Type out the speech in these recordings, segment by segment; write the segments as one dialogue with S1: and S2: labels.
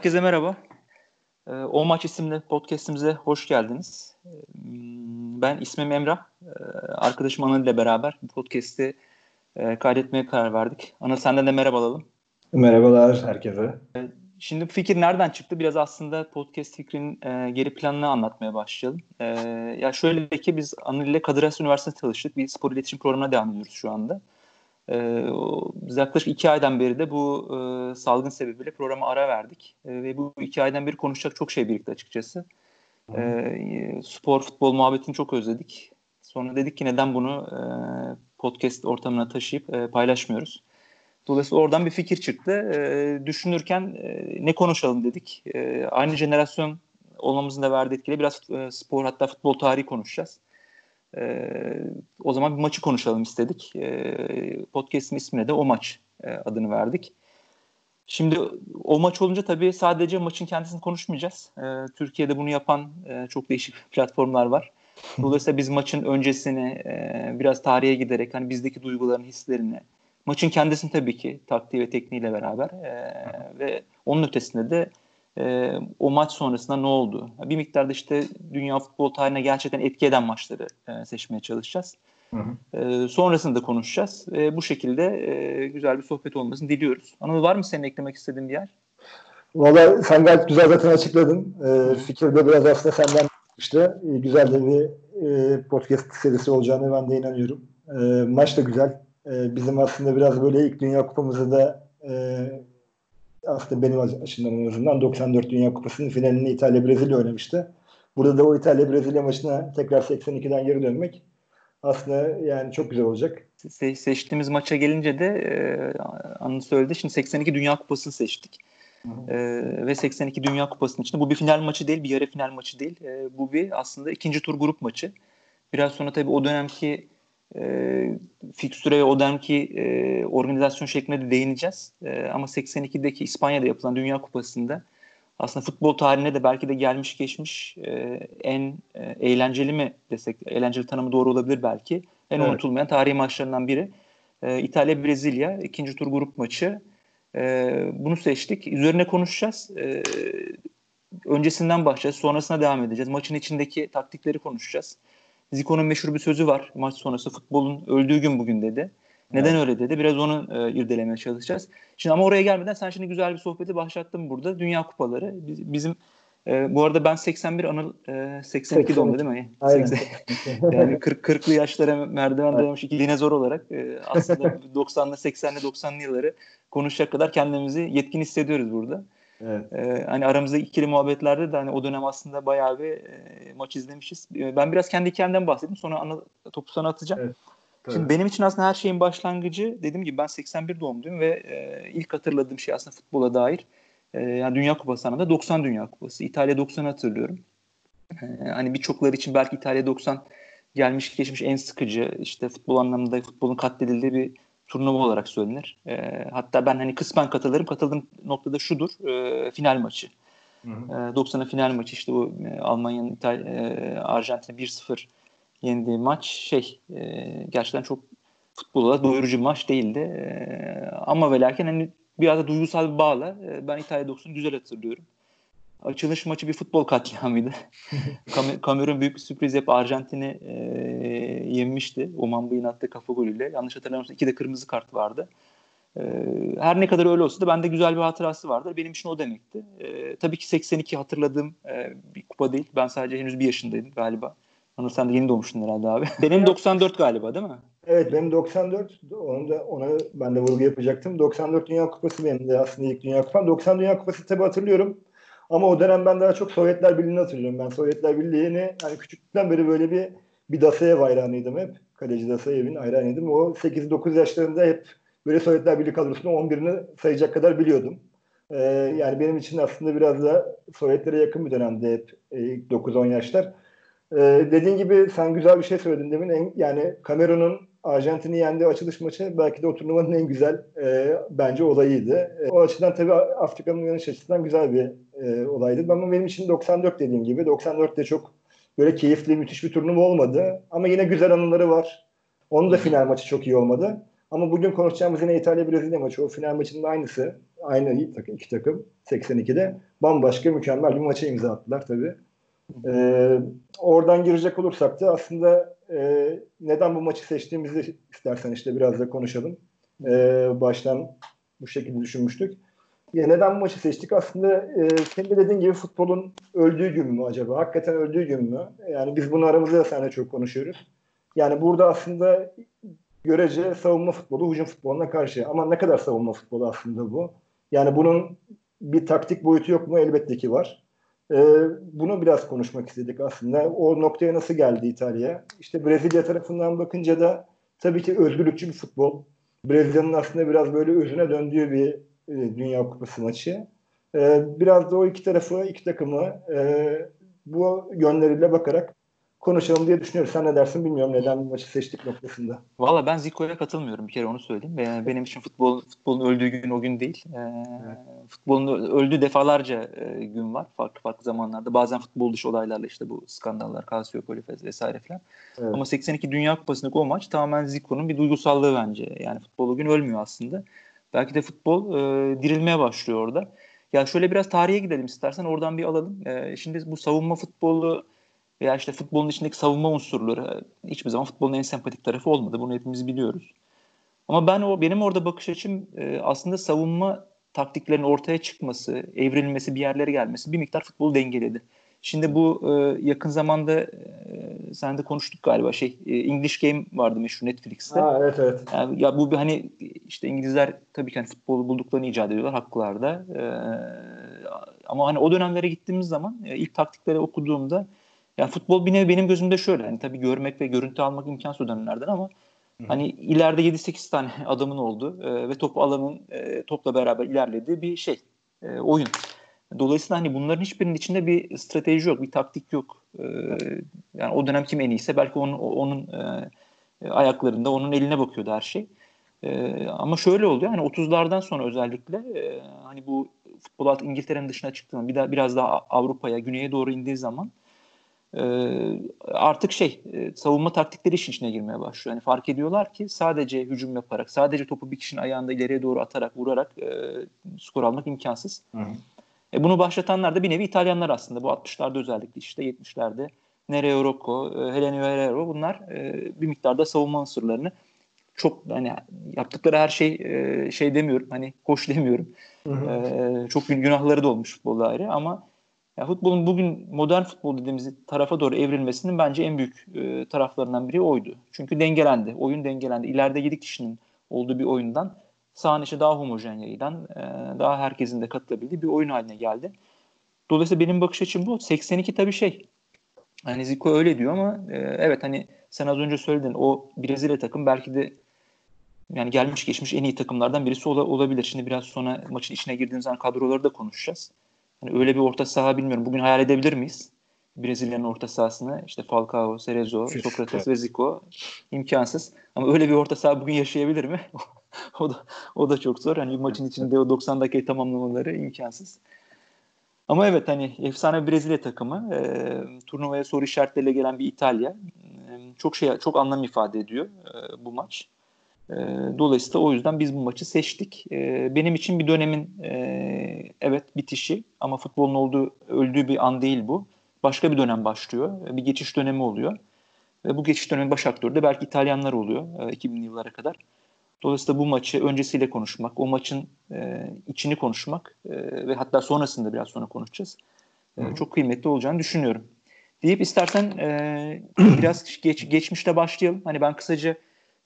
S1: Herkese merhaba. Ee, o Maç isimli podcastimize hoş geldiniz. Ee, ben ismim Emrah. Ee, arkadaşım Anıl ile beraber bu podcast'i e, kaydetmeye karar verdik. Anıl senden de merhaba alalım.
S2: Merhabalar herkese.
S1: Şimdi bu fikir nereden çıktı? Biraz aslında podcast fikrinin e, geri planını anlatmaya başlayalım. ya şöyle ki biz Anıl ile Kadir Has Üniversitesi'nde çalıştık. Bir spor iletişim programına devam ediyoruz şu anda. Biz yaklaşık iki aydan beri de bu e, salgın sebebiyle programa ara verdik. E, ve bu iki aydan beri konuşacak çok şey birlikte açıkçası. E, spor, futbol muhabbetini çok özledik. Sonra dedik ki neden bunu e, podcast ortamına taşıyıp e, paylaşmıyoruz. Dolayısıyla oradan bir fikir çıktı. E, düşünürken e, ne konuşalım dedik. E, aynı jenerasyon olmamızın da verdiği etkiyle biraz e, spor hatta futbol tarihi konuşacağız. E, o zaman bir maçı konuşalım istedik. E, podcast'in ismine de O Maç e, adını verdik. Şimdi o maç olunca tabii sadece maçın kendisini konuşmayacağız. E, Türkiye'de bunu yapan e, çok değişik platformlar var. Dolayısıyla biz maçın öncesini e, biraz tarihe giderek hani bizdeki duyguların, hislerini, maçın kendisini tabii ki taktiği ve tekniğiyle beraber e, ve onun ötesinde de e, o maç sonrasında ne oldu? Bir miktarda işte dünya futbol tarihine gerçekten etki eden maçları e, seçmeye çalışacağız. Hı hı. E, sonrasında da konuşacağız. E, bu şekilde e, güzel bir sohbet olmasını diliyoruz. Anıl var mı senin eklemek istediğin bir yer?
S2: Valla sen gayet güzel zaten açıkladın. E, fikir de biraz aslında senden işte e, güzel de bir e, podcast serisi olacağını ben de inanıyorum. E, maç da güzel. E, bizim aslında biraz böyle ilk Dünya Kupamızı da e, aslında benim açımdan en azından 94 Dünya Kupası'nın finalini İtalya Brezilya oynamıştı. Burada da o İtalya Brezilya maçına tekrar 82'den geri dönmek aslında yani çok güzel olacak.
S1: Se- seçtiğimiz maça gelince de e, Anıl söyledi. Şimdi 82 Dünya Kupası'nı seçtik. E, ve 82 Dünya Kupası'nın içinde bu bir final maçı değil, bir yarı final maçı değil. E, bu bir aslında ikinci tur grup maçı. Biraz sonra tabii o dönemki e, fikstüre o dönemki e, organizasyon şekline de değineceğiz. E, ama 82'deki İspanya'da yapılan Dünya Kupası'nda aslında futbol tarihine de belki de gelmiş geçmiş e, en e, eğlenceli mi desek, eğlenceli tanımı doğru olabilir belki. En evet. unutulmayan tarihi maçlarından biri. E, İtalya-Brezilya ikinci tur grup maçı. E, bunu seçtik. Üzerine konuşacağız. E, öncesinden başlayacağız. Sonrasına devam edeceğiz. Maçın içindeki taktikleri konuşacağız. Zico'nun meşhur bir sözü var maç sonrası futbolun öldüğü gün bugün dedi. Neden evet. öyle dedi? Biraz onu e, irdelemeye çalışacağız. Şimdi ama oraya gelmeden sen şimdi güzel bir sohbeti başlattın burada. Dünya kupaları. Biz, bizim e, bu arada ben 81 Anıl e, 82 doğumlu değil mi? Aynen. 80, yani 40 40'lı yaşlara merdiven dayamış iki dinozor olarak e, aslında 90'lı 80'li 90'lı yılları konuşacak kadar kendimizi yetkin hissediyoruz burada. Evet. Ee, hani aramızda ikili muhabbetlerde de hani o dönem aslında bayağı bir e, maç izlemişiz. E, ben biraz kendi hikayemden bahsedeyim sonra ana, topu sana atacağım. Evet. Şimdi benim için aslında her şeyin başlangıcı dediğim gibi ben 81 doğumluyum ve e, ilk hatırladığım şey aslında futbola dair e, yani Dünya Kupası anlamda 90 Dünya Kupası. İtalya 90'ı hatırlıyorum. E, hani birçokları için belki İtalya 90 gelmiş geçmiş en sıkıcı işte futbol anlamında futbolun katledildiği bir turnuva olarak söylenir. E, hatta ben hani kısmen katılırım. Katıldığım noktada şudur. E, final maçı. Hı hı. E, 90'ın final maçı işte bu e, Almanya'nın İtalya, e, Arjantin'e 1-0 yendiği maç şey e, gerçekten çok futbola doyurucu bir maç değildi. E, ama ve lakin hani biraz da duygusal bir bağla e, ben İtalya 90'ı güzel hatırlıyorum. Açılış maçı bir futbol katliamıydı. Kam- Kamerun büyük bir sürpriz yapıp Arjantin'i e, yenmişti. Oman attığı kafa golüyle. Yanlış hatırlamıyorsam iki de kırmızı kart vardı. E, her ne kadar öyle olsa da bende güzel bir hatırası vardır. Benim için o demekti. E, tabii ki 82 hatırladığım e, bir kupa değil. Ben sadece henüz bir yaşındaydım galiba. Anıl sen de yeni doğmuştun herhalde abi. Benim 94 galiba değil mi?
S2: Evet benim 94. Onu da ona ben de vurgu yapacaktım. 94 Dünya Kupası benim de aslında ilk Dünya Kupam. 90 Dünya Kupası tabii hatırlıyorum. Ama o dönem ben daha çok Sovyetler Birliği'ni hatırlıyorum. Ben Sovyetler Birliği'ni hani küçüklükten beri böyle bir bir Dasayev hayranıydım hep. Kaleci Dasayev'in hayranıydım. O 8-9 yaşlarında hep böyle Sovyetler Birliği kadrosunun 11'ini sayacak kadar biliyordum. E, yani benim için aslında biraz da Sovyetlere yakın bir dönemde hep e, 9-10 yaşlar. E, dediğin gibi sen güzel bir şey söyledin demin. En, yani Kamerun'un Arjantin'i yendiği açılış maçı belki de o turnuvanın en güzel e, bence olayıydı. E, o açıdan tabii Afrika'nın uyanış açısından güzel bir e, olaydı. Ama benim için 94 dediğim gibi 94'te çok böyle keyifli, müthiş bir turnuva olmadı. Ama yine güzel anıları var. Onun da final maçı çok iyi olmadı. Ama bugün konuşacağımız yine İtalya-Brezilya maçı. O final maçının aynısı. Aynı iki takım 82'de. Bambaşka mükemmel bir maça imza attılar tabii. Ee, oradan girecek olursak da aslında e, neden bu maçı seçtiğimizi istersen işte biraz da konuşalım. Ee, baştan bu şekilde düşünmüştük. Ya neden bu maçı seçtik? Aslında e, senin de dediğin gibi futbolun öldüğü gün mü acaba? Hakikaten öldüğü gün mü? Yani biz bunu aramızda da seninle çok konuşuyoruz. Yani burada aslında görece savunma futbolu hücum futboluna karşı. Ama ne kadar savunma futbolu aslında bu? Yani bunun bir taktik boyutu yok mu? Elbette ki var. Ee, bunu biraz konuşmak istedik aslında. O noktaya nasıl geldi İtalya? İşte Brezilya tarafından bakınca da tabii ki özgürlükçü bir futbol. Brezilya'nın aslında biraz böyle özüne döndüğü bir e, Dünya Kupası maçı. E, biraz da o iki tarafı, iki takımı e, bu yönleriyle bakarak konuşalım diye düşünüyorum. Sen ne dersin bilmiyorum neden bu maçı seçtik noktasında.
S1: Valla ben Zico'ya katılmıyorum bir kere onu söyleyeyim. Benim için futbol futbolun öldüğü gün o gün değil. Evet. Futbolun öldüğü defalarca gün var farklı farklı zamanlarda. Bazen futbol dışı olaylarla işte bu skandallar, Calciopoli vesaire falan. Evet. Ama 82 Dünya Kupası'ndaki o maç tamamen Zico'nun bir duygusallığı bence. Yani futbol o gün ölmüyor aslında. Belki de futbol e, dirilmeye başlıyor orada. Ya şöyle biraz tarihe gidelim istersen oradan bir alalım. E, şimdi bu savunma futbolu veya işte futbolun içindeki savunma unsurları hiçbir zaman futbolun en sempatik tarafı olmadı. Bunu hepimiz biliyoruz. Ama ben o benim orada bakış açım e, aslında savunma taktiklerin ortaya çıkması, evrilmesi, bir yerlere gelmesi bir miktar futbolu dengeledi. Şimdi bu e, yakın zamanda e, sen de konuştuk galiba şey e, English Game vardı meşhur Netflix'te.
S2: Ha, evet evet.
S1: Yani, ya bu bir hani işte İngilizler tabii ki hani futbolu bulduklarını icat ediyorlar haklılar da. E, ama hani o dönemlere gittiğimiz zaman e, ilk taktikleri okuduğumda yani futbol bir nevi benim gözümde şöyle hani tabii görmek ve görüntü almak imkansız dönemlerden ama. Hani ileride 7-8 tane adamın oldu e, ve topu alanın e, topla beraber ilerlediği bir şey e, oyun. Dolayısıyla hani bunların hiçbirinin içinde bir strateji yok, bir taktik yok. Ee, yani o dönem kim en iyiyse belki onun, onun e, ayaklarında, onun eline bakıyordu her şey. E, ama şöyle oluyor hani 30'lardan sonra özellikle e, hani bu futbol altı İngiltere'nin dışına çıktığında bir daha biraz daha Avrupa'ya, güneye doğru indiği zaman e, artık şey e, savunma taktikleri işin içine girmeye başlıyor. Yani fark ediyorlar ki sadece hücum yaparak, sadece topu bir kişinin ayağında ileriye doğru atarak, vurarak e, skor almak imkansız. Hı hı. E, bunu başlatanlar da bir nevi İtalyanlar aslında. Bu 60'larda özellikle işte 70'lerde Nereo Rocco, e, Helenio Herrero bunlar e, bir miktarda savunma unsurlarını çok hani yaptıkları her şey e, şey demiyorum hani hoş demiyorum. Hı hı. Çok günahları da olmuş futbolda ayrı ama ya futbolun bugün modern futbol dediğimiz tarafa doğru evrilmesinin bence en büyük taraflarından biri oydu. Çünkü dengelendi. Oyun dengelendi. İleride 7 kişinin olduğu bir oyundan sahanın içi daha homojen yayılan, e, daha herkesin de katılabildiği bir oyun haline geldi. Dolayısıyla benim bakış açım bu. 82 tabii şey. Hani Zico öyle diyor ama e, evet hani sen az önce söyledin o Brezilya takım belki de yani gelmiş geçmiş en iyi takımlardan birisi ol- olabilir. Şimdi biraz sonra maçın içine girdiğimiz zaman kadroları da konuşacağız. Hani öyle bir orta saha bilmiyorum. Bugün hayal edebilir miyiz? Brezilya'nın orta sahasını işte Falcao, Cerezo, Sokrates ve Zico imkansız. Ama öyle bir orta saha bugün yaşayabilir mi? o da o da çok zor. Hani maçın içinde o 90 dakikayı tamamlamaları imkansız. Ama evet hani efsane Brezilya takımı, e, turnuvaya soru işaretleriyle gelen bir İtalya e, çok şey çok anlam ifade ediyor e, bu maç. E, dolayısıyla o yüzden biz bu maçı seçtik. E, benim için bir dönemin e, evet bitişi ama futbolun olduğu öldüğü bir an değil bu. Başka bir dönem başlıyor. Bir geçiş dönemi oluyor. Ve bu geçiş dönemi baş aktörü de belki İtalyanlar oluyor e, 2000'li yıllara kadar. Dolayısıyla bu maçı öncesiyle konuşmak, o maçın e, içini konuşmak e, ve hatta sonrasında biraz sonra konuşacağız. E, çok kıymetli olacağını düşünüyorum. Deyip istersen e, biraz geç, geçmişte başlayalım. Hani ben kısaca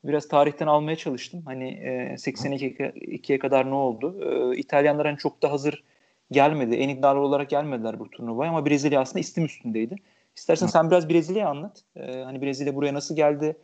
S1: biraz tarihten almaya çalıştım. Hani e, 82'ye kadar ne oldu? E, İtalyanlar hani çok da hazır gelmedi. En iddialı olarak gelmediler bu turnuvaya ama Brezilya aslında istim üstündeydi. İstersen sen biraz Brezilya'yı anlat. Ee, hani Brezilya buraya nasıl geldi?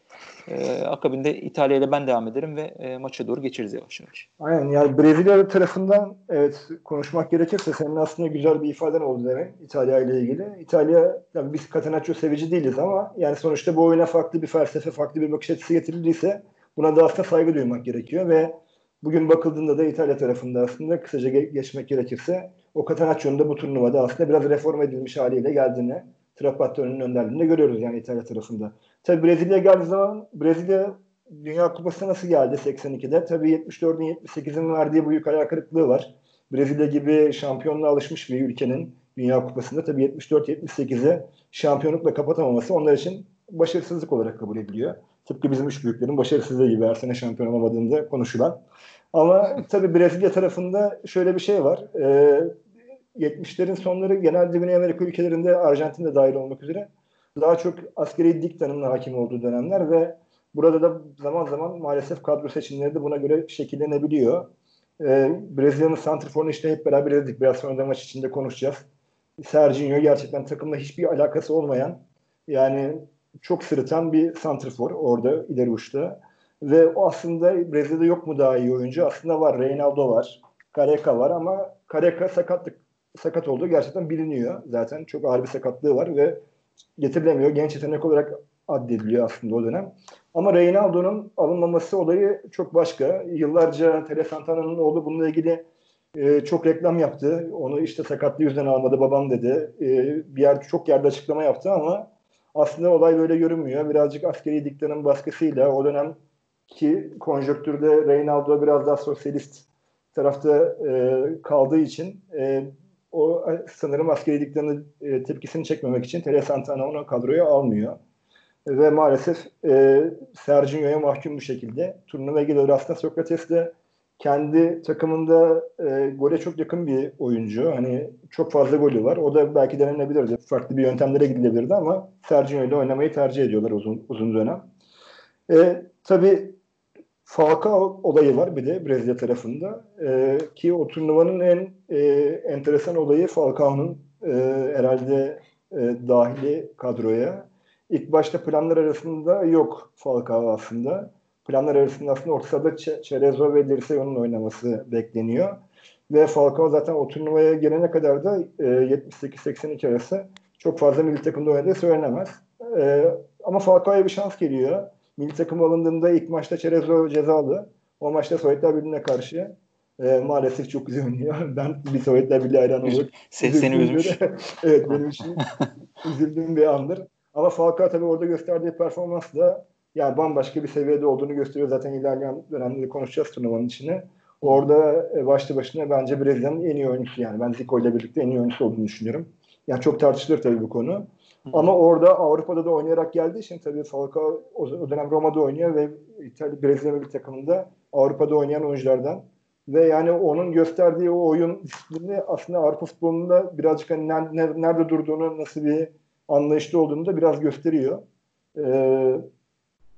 S1: Ee, akabinde İtalya ile ben devam ederim ve e, maça doğru geçeriz yavaş yavaş.
S2: Aynen yani Brezilya tarafından evet konuşmak gerekirse senin aslında güzel bir ifaden oldu demek İtalya ile ilgili. İtalya yani biz Catenaccio sevici değiliz ama yani sonuçta bu oyuna farklı bir felsefe, farklı bir bakış açısı getirildiyse buna da aslında saygı duymak gerekiyor ve bugün bakıldığında da İtalya tarafında aslında kısaca ge- geçmek gerekirse o Catenaccio'nun da bu turnuvada aslında biraz reform edilmiş haliyle geldiğini Trapattoni'nin önderliğinde görüyoruz yani İtalya tarafında. Tabii Brezilya geldiği zaman Brezilya Dünya Kupası nasıl geldi 82'de? Tabii 74'ün 78'in verdiği büyük hayal kırıklığı var. Brezilya gibi şampiyonluğa alışmış bir ülkenin Dünya Kupası'nda tabii 74-78'i şampiyonlukla kapatamaması onlar için başarısızlık olarak kabul ediliyor. Tıpkı bizim üç büyüklerin başarısızlığı gibi her sene şampiyon olamadığında konuşulan. Ama tabii Brezilya tarafında şöyle bir şey var. Ee, 70'lerin sonları genelde Güney Amerika ülkelerinde Arjantin'de dahil olmak üzere daha çok askeri diktanın hakim olduğu dönemler ve burada da zaman zaman maalesef kadro seçimleri de buna göre şekillenebiliyor. Ee, Brezilya'nın santrforunu işte hep beraber izledik. Biraz sonra da maç içinde konuşacağız. Serginho gerçekten takımla hiçbir alakası olmayan yani çok sırıtan bir santrfor orada ileri uçta. Ve o aslında Brezilya'da yok mu daha iyi oyuncu? Aslında var. Reynaldo var. Careca var ama Careca sakatlık sakat olduğu gerçekten biliniyor. Zaten çok ağır bir sakatlığı var ve getirilemiyor. Genç yetenek olarak addediliyor aslında o dönem. Ama Reynaldo'nun alınmaması olayı çok başka. Yıllarca Tele Santana'nın oğlu bununla ilgili e, çok reklam yaptı. Onu işte sakatlığı yüzünden almadı babam dedi. E, bir yer çok yerde açıklama yaptı ama aslında olay böyle görünmüyor. Birazcık askeri diktanın baskısıyla o dönem ki konjöktürde Reynaldo biraz daha sosyalist tarafta e, kaldığı için e, o sanırım askeri diktanın e, tepkisini çekmemek için Tele Santana onu kadroya almıyor. E, ve maalesef e, Sergio'ya mahkum bu şekilde. Turnuva gidiyor aslında Sokrates de kendi takımında e, gole çok yakın bir oyuncu. Hani çok fazla golü var. O da belki denenebilirdi. Farklı bir yöntemlere gidilebilirdi ama Sergio ile oynamayı tercih ediyorlar uzun uzun dönem. E, tabii Falcao olayı var bir de Brezilya tarafında. E, ki o turnuvanın en e, enteresan olayı Falcao'nun e, herhalde e, dahili kadroya. İlk başta planlar arasında yok Falcao aslında. Planlar arasında aslında orta sahada Cerezo ve Dirseyo'nun oynaması bekleniyor. Ve Falcao zaten o turnuvaya gelene kadar da e, 78-82 arası çok fazla milli takımda oynadığı söylenemez. E, ama Falcao'ya bir şans geliyor. Milli takım alındığında ilk maçta Cerezo cezalı. O maçta Sovyetler Birliği'ne karşı e, maalesef çok güzel oynuyor. Ben bir Sovyetler Birliği hayranı olarak
S1: Ses seni üzmüş.
S2: evet benim için üzüldüğüm bir andır. Ama Falcao tabii orada gösterdiği performans da yani bambaşka bir seviyede olduğunu gösteriyor. Zaten ilerleyen dönemde konuşacağız turnuvanın içine. Orada e, başlı başına bence Brezilya'nın en iyi oyuncusu yani. Ben Zico ile birlikte en iyi oyuncusu olduğunu düşünüyorum. Yani çok tartışılır tabii bu konu. Ama orada Avrupa'da da oynayarak geldiği için tabii Falcao o dönem Roma'da oynuyor ve İtalya Brezilya bir takımında Avrupa'da oynayan oyunculardan. Ve yani onun gösterdiği o oyun disiplini aslında Avrupa futbolunda birazcık hani nerede, durduğunu, nasıl bir anlayışlı olduğunu da biraz gösteriyor. Ee,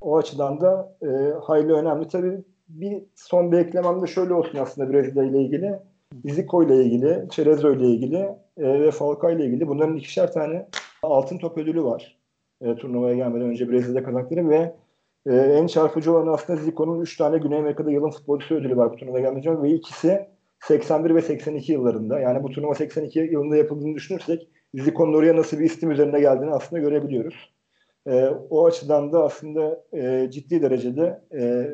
S2: o açıdan da e, hayli önemli. Tabii bir son bir eklemem de şöyle olsun aslında Brezilya ile ilgili. Zico ile ilgili, Cerezo ile ilgili e, ve Falcao ile ilgili bunların ikişer tane altın top ödülü var. E, turnuvaya gelmeden önce Brezilya kazandıkları ve e, en çarpıcı olan aslında Zico'nun 3 tane Güney Amerika'da yılın futbolcusu ödülü var bu turnuvaya gelmeden önce ve ikisi 81 ve 82 yıllarında. Yani bu turnuva 82 yılında yapıldığını düşünürsek Zico'nun oraya nasıl bir istim üzerinde geldiğini aslında görebiliyoruz. E, o açıdan da aslında e, ciddi derecede e,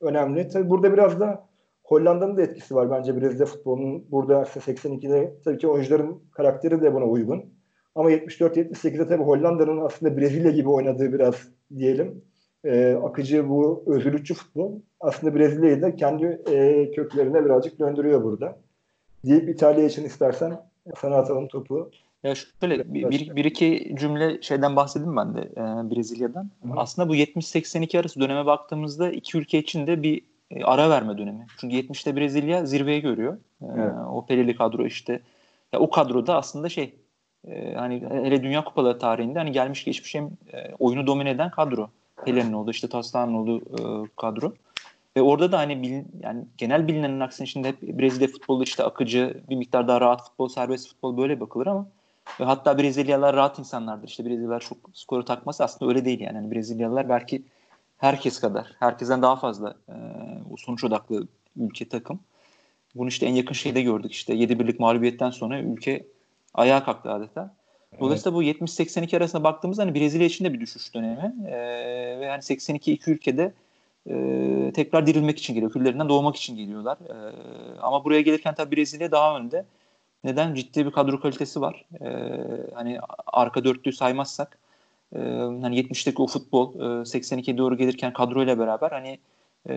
S2: önemli. Tabii burada biraz da Hollanda'nın da etkisi var bence Brezilya futbolunun. Burada 82'de tabii ki oyuncuların karakteri de buna uygun. Ama 74-78'de tabii Hollanda'nın aslında Brezilya gibi oynadığı biraz diyelim. E, akıcı bu özgürlükçü futbol aslında Brezilya'yı da kendi e, köklerine birazcık döndürüyor burada. Deyip İtalya için istersen sana atalım topu.
S1: Ya şöyle bir, bir, bir iki cümle şeyden bahsedeyim ben de e, Brezilya'dan. Hı. Aslında bu 70-82 arası döneme baktığımızda iki ülke için de bir e, ara verme dönemi. Çünkü 70'te Brezilya zirveye görüyor. E, evet. O Peleli kadro işte. Ya o kadroda aslında şey e, hani hele Dünya Kupaları tarihinde hani gelmiş geçmiş hem e, oyunu domine eden kadro. Pele'nin oldu işte Taslan'ın olduğu e, kadro. Ve orada da hani bil, yani genel bilinenin aksine şimdi hep Brezilya futbolu işte akıcı, bir miktar daha rahat futbol, serbest futbol böyle bakılır ama Ve hatta Brezilyalılar rahat insanlardır. İşte Brezilyalılar çok skoru takması aslında öyle değil yani. yani Brezilyalılar belki herkes kadar, herkesten daha fazla e, sonuç odaklı ülke takım. Bunu işte en yakın şeyde gördük işte 7 birlik mağlubiyetten sonra ülke ayağa kalktı adeta. Dolayısıyla evet. bu 70-82 arasında baktığımızda hani Brezilya için de bir düşüş dönemi. Ee, ve hani 82 iki ülkede e, tekrar dirilmek için geliyor. Küllerinden doğmak için geliyorlar. E, ama buraya gelirken tabii Brezilya daha önde. Neden? Ciddi bir kadro kalitesi var. E, hani arka dörtlüğü saymazsak e, hani 70'teki o futbol e, 82'ye doğru gelirken kadroyla beraber hani e,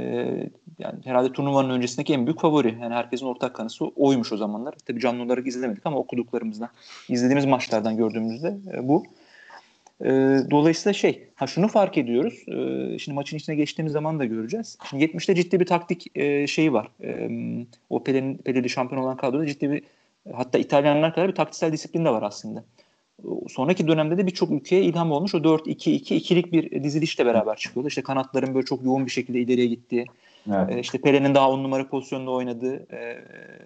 S1: yani herhalde turnuvanın öncesindeki en büyük favori. Yani herkesin ortak kanısı oymuş o zamanlar. Tabii canlı olarak izlemedik ama okuduklarımızdan, izlediğimiz maçlardan gördüğümüzde e, bu. E, dolayısıyla şey, ha şunu fark ediyoruz. E, şimdi maçın içine geçtiğimiz zaman da göreceğiz. Şimdi 70'te ciddi bir taktik e, şeyi var. E, o Pele'nin Pele'li şampiyon olan kadroda ciddi bir hatta İtalyanlar kadar bir taktiksel disiplin de var aslında. Sonraki dönemde de birçok ülkeye ilham olmuş. O 4-2-2 ikilik bir dizilişle beraber çıkıyordu. İşte kanatların böyle çok yoğun bir şekilde ileriye gittiği. Evet. E, işte Pele'nin daha on numara pozisyonunda oynadığı e,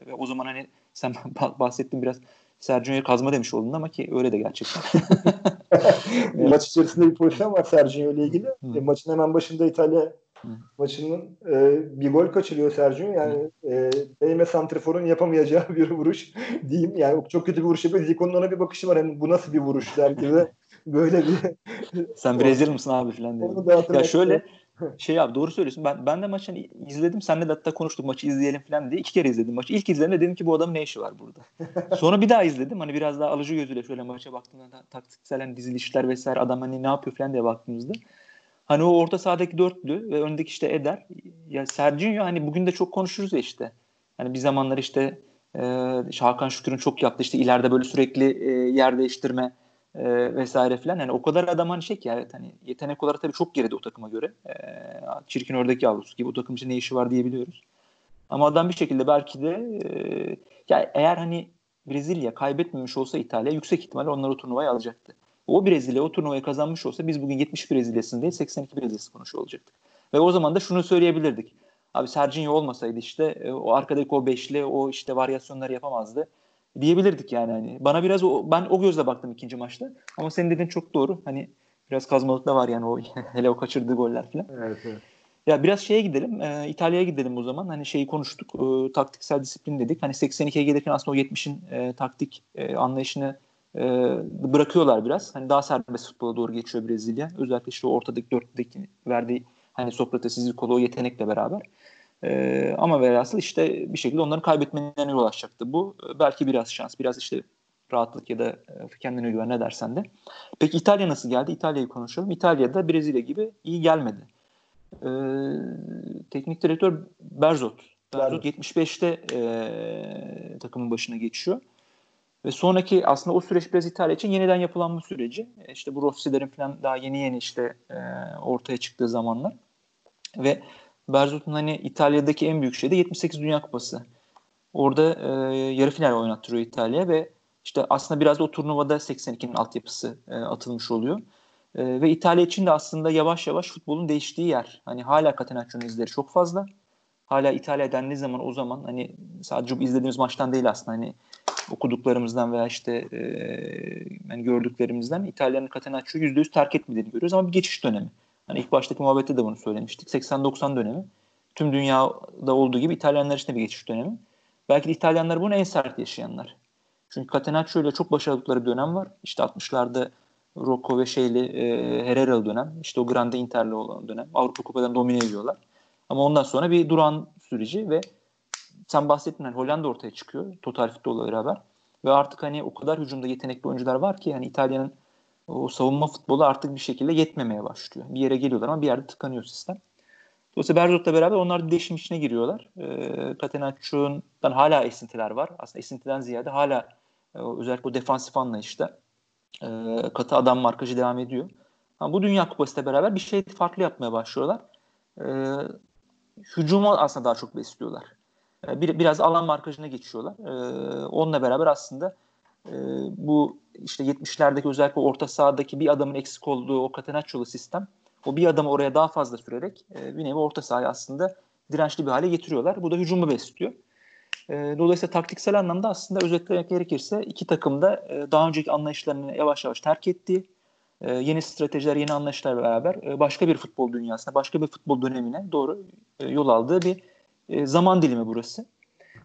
S1: ve o zaman hani sen bahsettin biraz Sergio'ya kazma demiş oldun ama ki öyle de gerçekten.
S2: Maç içerisinde bir pozisyon var Sergio ile ilgili. E, maçın hemen başında İtalya. Maçının e, bir gol kaçırıyor Sergio. Yani e, Beyme Santrifor'un yapamayacağı bir vuruş diyeyim. Yani çok kötü bir vuruş yapıyor. Zico'nun ona bir bakışı var. Yani bu nasıl bir vuruş der gibi. Böyle bir...
S1: Sen Brezilya mısın abi falan diye. Ya şöyle şey abi doğru söylüyorsun. Ben ben de maçını izledim. Senle de hatta konuştuk maçı izleyelim falan diye. iki kere izledim maçı. İlk izlediğimde dedim ki bu adamın ne işi var burada. Sonra bir daha izledim. Hani biraz daha alıcı gözüyle şöyle maça baktığımda taktiksel hani dizilişler vesaire adam hani ne yapıyor falan diye baktığımızda. Hani o orta sahadaki dörtlü ve öndeki işte Eder. Ya Sergio hani bugün de çok konuşuruz ya işte. Hani bir zamanlar işte e, Hakan Şükür'ün çok yaptığı işte ileride böyle sürekli e, yer değiştirme e, vesaire filan. Yani o kadar adam hani şey ki evet hani yetenek olarak tabii çok geride o takıma göre. E, çirkin oradaki yavrusu gibi o takım için ne işi var diyebiliyoruz. Ama adam bir şekilde belki de e, ya eğer hani Brezilya kaybetmemiş olsa İtalya yüksek ihtimalle onlar o turnuvayı alacaktı. O Brezilya o turnuvayı kazanmış olsa biz bugün 70 Brezilya'sını değil 82 Brezilya'sı konuşuyor olacaktık. Ve o zaman da şunu söyleyebilirdik. Abi Serginho olmasaydı işte e, o arkadaki o beşli o işte varyasyonları yapamazdı diyebilirdik yani hani. Bana biraz o ben o gözle baktım ikinci maçta. Ama senin dediğin çok doğru. Hani biraz kazmalık da var yani o hele o kaçırdığı goller falan.
S2: Evet, evet.
S1: Ya biraz şeye gidelim. E, İtalya'ya gidelim o zaman. Hani şeyi konuştuk. E, taktiksel disiplin dedik. Hani 82'ye gelirken aslında o 70'in e, taktik e, anlayışını e, bırakıyorlar biraz. Hani daha serbest futbola doğru geçiyor Brezilya. Özellikle işte ortadaki dörtlüdeki verdiği hani Sokrates, Zirkolo o yetenekle beraber. E, ama velhasıl işte bir şekilde onların kaybetmelerine yol açacaktı. Bu belki biraz şans, biraz işte rahatlık ya da e, kendine güven ne dersen de. Peki İtalya nasıl geldi? İtalya'yı konuşalım. İtalya'da Brezilya gibi iyi gelmedi. E, teknik direktör Berzot. Berzot 75'te e, takımın başına geçiyor. Ve sonraki aslında o süreç biraz İtalya için yeniden yapılanma süreci. E, işte bu Rossi'lerin falan daha yeni yeni işte e, ortaya çıktığı zamanlar. Ve Berzot'un hani İtalya'daki en büyük şey de 78 Dünya Kupası. Orada e, yarı final oynattırıyor İtalya ve işte aslında biraz da o turnuvada 82'nin altyapısı e, atılmış oluyor. E, ve İtalya için de aslında yavaş yavaş futbolun değiştiği yer. Hani hala Catenaccio'nun izleri çok fazla. Hala İtalya dendiği zaman o zaman hani sadece izlediğimiz maçtan değil aslında hani okuduklarımızdan veya işte e, yani gördüklerimizden İtalya'nın Catenaccio'yu %100 terk etmediğini görüyoruz ama bir geçiş dönemi. Hani ilk baştaki muhabbette de bunu söylemiştik. 80-90 dönemi. Tüm dünyada olduğu gibi İtalyanlar için de bir geçiş dönemi. Belki de İtalyanlar bunu en sert yaşayanlar. Çünkü Catenaccio ile çok başarılıkları dönem var. İşte 60'larda Rocco ve şeyli e, Herrera'lı dönem. İşte o Grande Inter'li olan dönem. Avrupa Kupadan domine ediyorlar. Ama ondan sonra bir duran süreci ve sen bahsettin hani Hollanda ortaya çıkıyor. Total futbolla beraber. Ve artık hani o kadar hücumda yetenekli oyuncular var ki hani İtalya'nın o savunma futbolu artık bir şekilde yetmemeye başlıyor. Bir yere geliyorlar ama bir yerde tıkanıyor sistem. Dolayısıyla Berzot'la beraber onlar da değişim içine giriyorlar. E, hala esintiler var. Aslında esintiden ziyade hala e, özellikle o defansif anlayışta e, katı adam markajı devam ediyor. Ama bu Dünya Kupası ile beraber bir şey farklı yapmaya başlıyorlar. E, hücumu aslında daha çok besliyorlar. E, bir, biraz alan markajına geçiyorlar. E, onunla beraber aslında e, bu işte 70'lerdeki özellikle orta sahadaki bir adamın eksik olduğu o Catenaccio'lu sistem o bir adamı oraya daha fazla sürerek e, bir nevi orta sahayı aslında dirençli bir hale getiriyorlar. Bu da hücumu besliyor. E, dolayısıyla taktiksel anlamda aslında özetlemek gerekirse iki takım da e, daha önceki anlayışlarını yavaş yavaş terk etti. E, yeni stratejiler, yeni anlayışlarla beraber e, başka bir futbol dünyasına, başka bir futbol dönemine doğru e, yol aldığı bir e, zaman dilimi burası.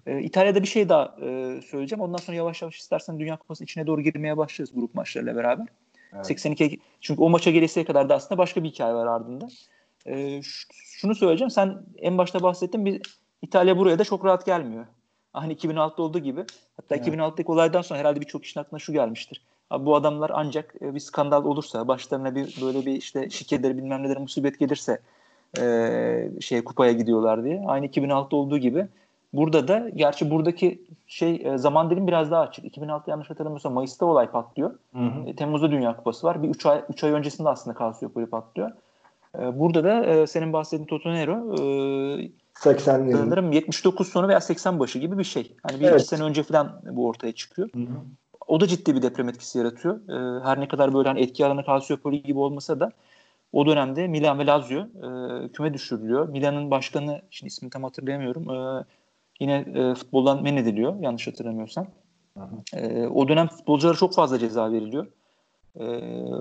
S1: E, İtalya'da bir şey daha e, söyleyeceğim. Ondan sonra yavaş yavaş istersen Dünya Kupası içine doğru girmeye başlarız grup maçlarıyla beraber. Evet. 82 çünkü o maça gelesiye kadar da aslında başka bir hikaye var ardında. E, şunu söyleyeceğim. Sen en başta bahsettin. Bir, İtalya buraya da çok rahat gelmiyor. Hani 2006'da olduğu gibi. Hatta evet. 2006'daki olaydan sonra herhalde birçok kişinin aklına şu gelmiştir. Abi bu adamlar ancak e, bir skandal olursa, başlarına bir böyle bir işte şikeleri bilmem neleri musibet gelirse e, şey kupaya gidiyorlar diye. Aynı 2006'da olduğu gibi Burada da gerçi buradaki şey e, zaman dilim biraz daha açık. 2006 yanlış hatırlamıyorsam Mayıs'ta olay patlıyor. Hı hı. E, Temmuz'da Dünya Kupası var. Bir 3 ay 3 ay öncesinde aslında Calciopoli patlıyor. E, burada da senin bahsettiğin Totonero 80'li sanırım 79 sonu veya 80 başı gibi bir şey. Hani bir evet. iki sene önce falan bu ortaya çıkıyor. Hı hı. O da ciddi bir deprem etkisi yaratıyor. Her ne kadar böyle hani etki alanı Calciopoli gibi olmasa da o dönemde Milan ve Lazio küme düşürülüyor. Milan'ın başkanı, şimdi ismini tam hatırlayamıyorum. Yine e, futboldan men ediliyor yanlış hatırlamıyorsam. E, o dönem futbolculara çok fazla ceza veriliyor. E,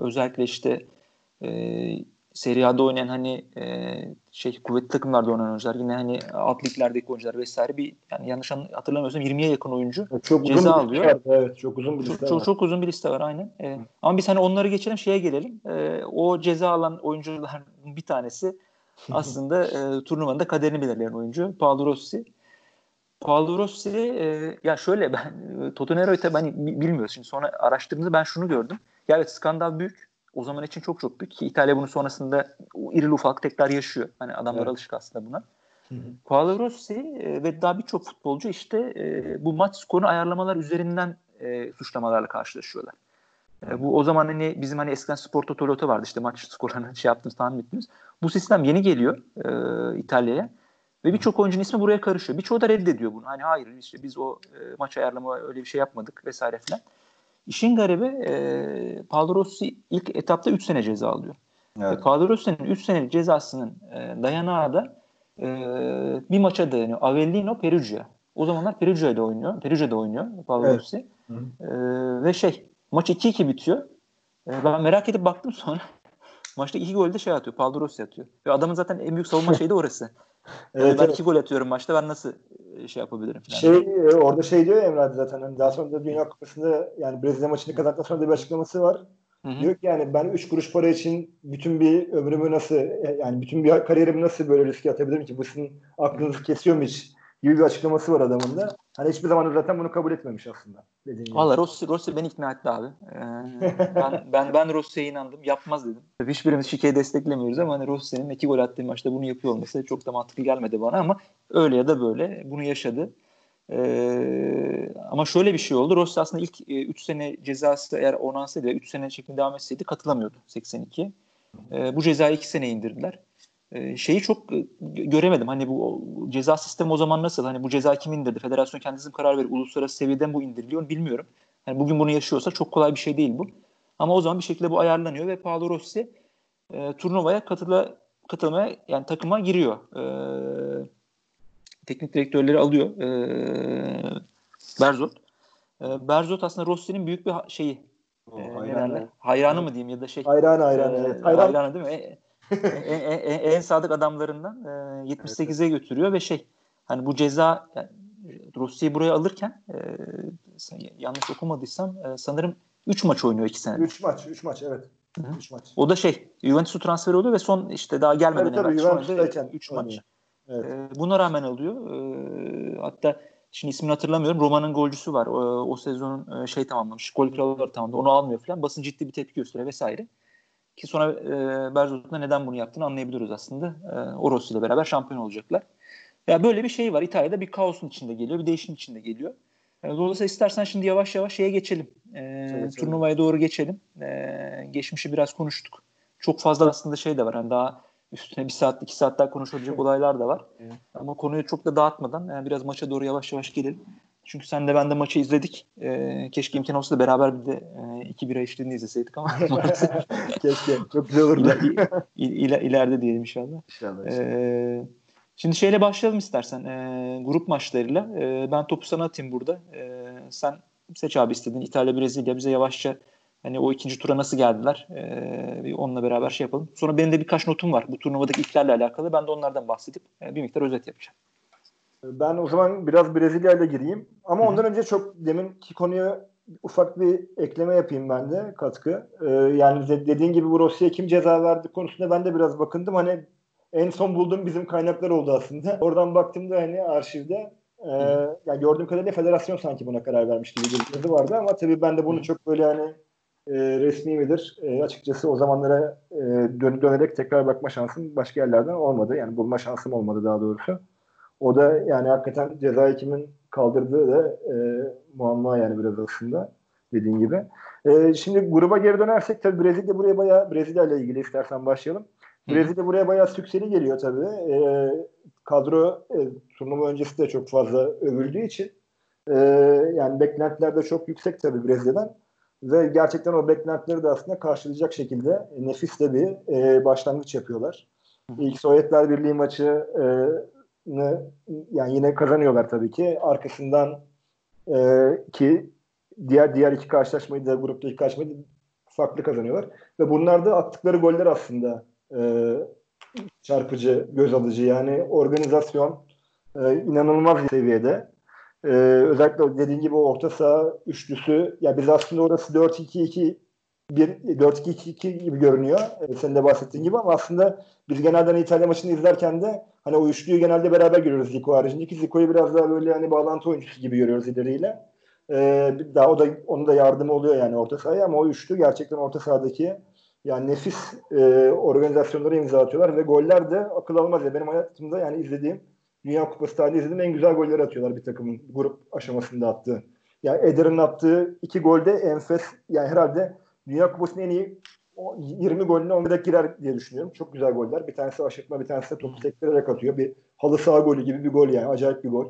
S1: özellikle işte e, Serie A'da oynayan hani e, şey kuvvetli takımlarda oynayan oyuncular yine hani alt liglerdeki oyuncular vesaire bir yani yanlış hatırlamıyorsam 20'ye yakın oyuncu çok ceza uzun alıyor. Var,
S2: evet çok uzun bir liste
S1: çok, var. Çok, çok uzun bir liste var aynen. E, ama biz hani onları geçelim şeye gelelim. E, o ceza alan oyuncuların bir tanesi aslında e, turnuvanın da kaderini belirleyen oyuncu Paolo Rossi. Paolo Rossi e, ya şöyle ben e, Totonero'yu tabii ben bilmiyoruz. Şimdi sonra araştırdığımda ben şunu gördüm. Ya evet skandal büyük. O zaman için çok çok büyük ki İtalya bunu sonrasında irili ufak tekrar yaşıyor. Hani adamlar evet. alışık aslında buna. Paolo Rossi e, ve daha birçok futbolcu işte e, bu maç skoru ayarlamalar üzerinden e, suçlamalarla karşılaşıyorlar. E, bu o zaman hani bizim hani eskiden Spor Toto vardı işte maç skorlarını şey yaptığımız tahmin ettiğimiz. Bu sistem yeni geliyor e, İtalya'ya. Ve birçok oyuncunun ismi buraya karışıyor. Birçoğu da reddediyor bunu. Hani hayır işte biz o e, maç ayarlama öyle bir şey yapmadık vesaire filan. İşin garibi e, Paolo Rossi ilk etapta 3 sene ceza alıyor. Evet. Ve Paolo Rossi'nin 3 senelik cezasının e, dayanağı da e, bir maça dayanıyor. Avellino Perugia. O zamanlar Perugia'da oynuyor. Perugia'da oynuyor Paolo evet. Rossi. E, ve şey maç 2-2 bitiyor. E, ben merak edip baktım sonra. Maçta iki golde şey atıyor. Paolo Rossi atıyor. Ve adamın zaten en büyük savunma şeyi de orası. Evet, yani ben evet. iki gol atıyorum maçta ben nasıl e, şey yapabilirim falan.
S2: Şey, e, orada şey diyor Emre abi zaten hani daha sonra da Dünya Kupası'nda yani Brezilya maçını kazandıktan sonra da bir açıklaması var. Hı-hı. Diyor ki yani ben 3 kuruş para için bütün bir ömrümü nasıl e, yani bütün bir kariyerimi nasıl böyle riske atabilirim ki bu sizin aklınızı kesiyor mu hiç gibi bir açıklaması var adamın da. Hani hiçbir zaman zaten bunu kabul etmemiş aslında.
S1: Valla Rossi, Rossi beni ikna etti abi. Ee, ben, ben, ben Rossi'ye inandım. Yapmaz dedim. Hiçbirimiz şikeyi desteklemiyoruz ama hani Rossi'nin iki gol attığı maçta bunu yapıyor olması çok da mantıklı gelmedi bana ama öyle ya da böyle bunu yaşadı. Ee, ama şöyle bir şey oldu. Rossi aslında ilk 3 e, sene cezası eğer oynansaydı 3 sene şeklinde devam etseydi katılamıyordu 82. Ee, bu cezayı 2 sene indirdiler. Ee, şeyi çok e, göremedim. Hani bu ceza sistemi o zaman nasıl? Hani bu ceza kim indirdi? Federasyon kendisi mi karar verir? Uluslararası seviyeden bu indiriliyor bilmiyorum. Yani bugün bunu yaşıyorsa çok kolay bir şey değil bu. Ama o zaman bir şekilde bu ayarlanıyor ve Paolo Rossi e, turnuvaya katıla, katılmaya yani takıma giriyor. E, teknik direktörleri alıyor. E, Berzot. E, Berzot aslında Rossi'nin büyük bir şeyi. O, e, hayranı. hayranı mı diyeyim ya da şey.
S2: Hayranı hayranı. E, evet.
S1: Hayran. Hayranı değil mi? E, en, en, en sadık adamlarından e, 78'e evet. götürüyor ve şey hani bu ceza yani, Rusya'yı buraya alırken e, yanlış okumadıysam e, sanırım 3 maç oynuyor 2 sene.
S2: 3 maç, 3 maç evet.
S1: Üç maç. O da şey Juventus'u transfer oluyor ve son işte daha gelmeden
S2: tabii,
S1: evvel 3 maç. Evet. E, buna rağmen alıyor. E, hatta şimdi ismini hatırlamıyorum. Roma'nın golcüsü var. O, o sezonun e, şey tamamlamış. Gol kralı tamamladı. Onu almıyor falan. Basın ciddi bir tepki gösteriyor vesaire. Ki sonra e, Berzot'un neden bunu yaptığını anlayabiliyoruz aslında. E, Orossi ile beraber şampiyon olacaklar. Ya böyle bir şey var. İtalya'da bir kaosun içinde geliyor, bir değişim içinde geliyor. E, dolayısıyla istersen şimdi yavaş yavaş şeye geçelim. E, turnuvaya doğru geçelim. E, geçmişi biraz konuştuk. Çok fazla aslında şey de var. Yani daha üstüne bir saat, iki saat daha konuşulacak olaylar da var. Evet. Ama konuyu çok da dağıtmadan yani biraz maça doğru yavaş yavaş gelelim. Çünkü sen de ben de maçı izledik. Ee, keşke imkan olsa da beraber bir de e, iki bira eşliğinde izleseydik ama
S2: keşke. Çok güzel olurdu.
S1: İl, il, ileride diyelim inşallah.
S2: İnşallah. Ee,
S1: Şimdi şeyle başlayalım istersen. E, grup maçlarıyla. E, ben topu sana atayım burada. E, sen seç abi istediğin İtalya, Brezilya bize yavaşça hani o ikinci tura nasıl geldiler e, onunla beraber şey yapalım. Sonra benim de birkaç notum var bu turnuvadaki ilklerle alakalı. Ben de onlardan bahsedip e, bir miktar özet yapacağım.
S2: Ben o zaman biraz Brezilya ile gireyim. Ama Hı. ondan önce çok deminki konuya ufak bir ekleme yapayım ben de katkı. Ee, yani dediğin gibi bu Rossi'ye kim ceza verdi konusunda ben de biraz bakındım. Hani en son bulduğum bizim kaynaklar oldu aslında. Oradan baktığımda hani arşivde e, yani gördüğüm kadarıyla federasyon sanki buna karar vermiş gibi bir yazı vardı ama tabii ben de bunu Hı. çok böyle hani e, resmi midir? E, açıkçası o zamanlara e, dön dönerek tekrar bakma şansım başka yerlerden olmadı. Yani bulma şansım olmadı daha doğrusu. O da yani hakikaten ceza kimin kaldırdığı da e, muamma yani biraz aslında dediğin gibi. E, şimdi gruba geri dönersek tabii Brezilya buraya bayağı Brezilya ile ilgili istersen başlayalım. Brezilya buraya bayağı sükseli geliyor tabii. E, kadro e, turnuva öncesi de çok fazla övüldüğü için e, yani beklentiler de çok yüksek tabii Brezilya'dan. Ve gerçekten o beklentileri de aslında karşılayacak şekilde nefis de bir e, başlangıç yapıyorlar. İlk Sovyetler Birliği maçı e, yani yine kazanıyorlar tabii ki. Arkasından e, ki diğer diğer iki karşılaşmayı da grupta iki karşılaşmayı da farklı kazanıyorlar. Ve bunlar da attıkları goller aslında e, çarpıcı, göz alıcı. Yani organizasyon e, inanılmaz seviyede. E, özellikle dediğin gibi orta saha üçlüsü ya biz aslında orası 4-2-2 bir 4-2-2 gibi görünüyor. E, senin de bahsettiğin gibi ama aslında biz genelde hani İtalya maçını izlerken de hani o üçlüyü genelde beraber görüyoruz Zico haricinde ki Zico'yu biraz daha böyle hani bağlantı oyuncusu gibi görüyoruz ileriyle. Ee, daha o da onun da yardımı oluyor yani orta sahaya ama o üçlü gerçekten orta sahadaki yani nefis e, organizasyonları imza atıyorlar ve goller de akıl almaz ya benim hayatımda yani izlediğim Dünya Kupası tarihinde izlediğim en güzel golleri atıyorlar bir takımın grup aşamasında attığı. Yani Eder'in attığı iki golde enfes yani herhalde Dünya Kupası'nın en iyi 20 golüne 10 dakika girer diye düşünüyorum. Çok güzel goller. Bir tanesi aşırtma, bir tanesi topu sektirerek atıyor. Bir halı saha golü gibi bir gol yani. Acayip bir gol.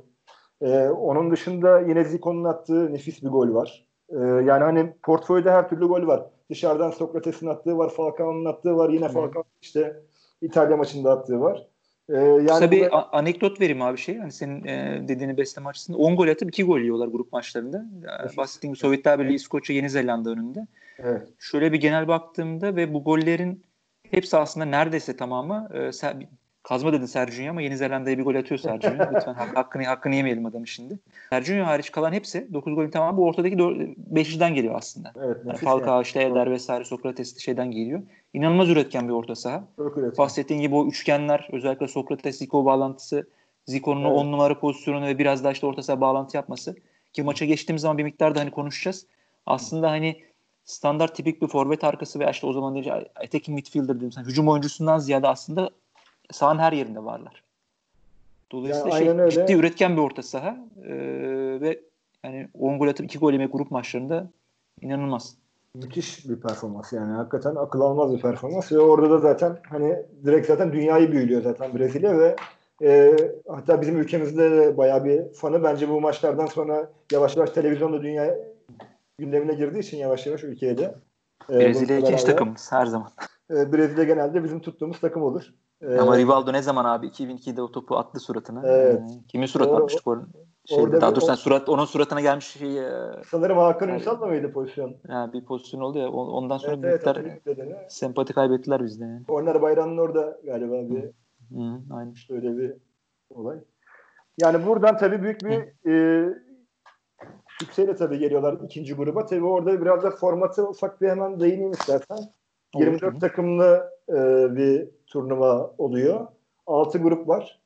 S2: Ee, onun dışında yine Zico'nun attığı nefis bir gol var. Ee, yani hani portföyde her türlü gol var. Dışarıdan Sokrates'in attığı var, Falcao'nun attığı var. Yine Falcao işte İtalya maçında attığı var.
S1: Ee, yani Kısa bir burada... anekdot vereyim abi şey. Hani senin e, dediğini besleme açısından 10 gol atıp 2 gol yiyorlar grup maçlarında. Evet. Bahsettiğim Sovyetler Birliği, İskoçya, Yeni Zelanda önünde. Evet. Şöyle bir genel baktığımda ve bu gollerin hepsi aslında neredeyse tamamı e, kazma dedin Sergio ama Yeni Zelanda'ya bir gol atıyor Sergio. Lütfen hakkını hakkını yemeyelim adamı şimdi. Sergio hariç kalan hepsi 9 golün tamamı bu ortadaki 5'den geliyor aslında. Evet, yani Falcao yani. işte Eder vesaire Sokrates şeyden geliyor. İnanılmaz üretken bir orta saha. Bahsettiğin gibi o üçgenler özellikle Sokrates Zico bağlantısı Zico'nun evet. 10 numara pozisyonu ve biraz daha işte orta saha bağlantı yapması ki maça geçtiğimiz zaman bir miktar da hani konuşacağız. Aslında hani standart tipik bir forvet arkası ve işte o zaman değil attacking midfielder dedim. Sen hücum oyuncusundan ziyade aslında sahanın her yerinde varlar. Dolayısıyla yani şey, ciddi üretken bir orta saha ee, ve yani 10 gol atıp 2 gol yemek grup maçlarında inanılmaz.
S2: Müthiş bir performans yani hakikaten akıl almaz bir performans ve orada da zaten hani direkt zaten dünyayı büyülüyor zaten Brezilya ve e, hatta bizim ülkemizde de bayağı bir fanı bence bu maçlardan sonra yavaş yavaş televizyonda dünya gündemine girdiği için yavaş yavaş ülkeye de.
S1: E, Brezilya ikinci takımımız her zaman.
S2: E, Brezilya genelde bizim tuttuğumuz takım olur.
S1: E, Ama Rivaldo ne zaman abi 2002'de o topu attı suratına. Evet. E, kimin suratına atmıştı Şey, daha doğrusu o, surat, onun suratına gelmiş şey.
S2: Sanırım Hakan yani, Ünsal'la mıydı pozisyon?
S1: Yani bir pozisyon oldu ya. Ondan sonra evet, evet, sempati kaybettiler bizde. Yani.
S2: Onlar Bayram'ın orada galiba bir
S1: Hı, aynen.
S2: işte öyle bir olay. Yani buradan tabii büyük bir e, sükseyle tabii geliyorlar ikinci gruba. Tabii orada biraz da formatı ufak bir hemen değineyim istersen. 24 Olur. takımlı e, bir turnuva oluyor. 6 grup var.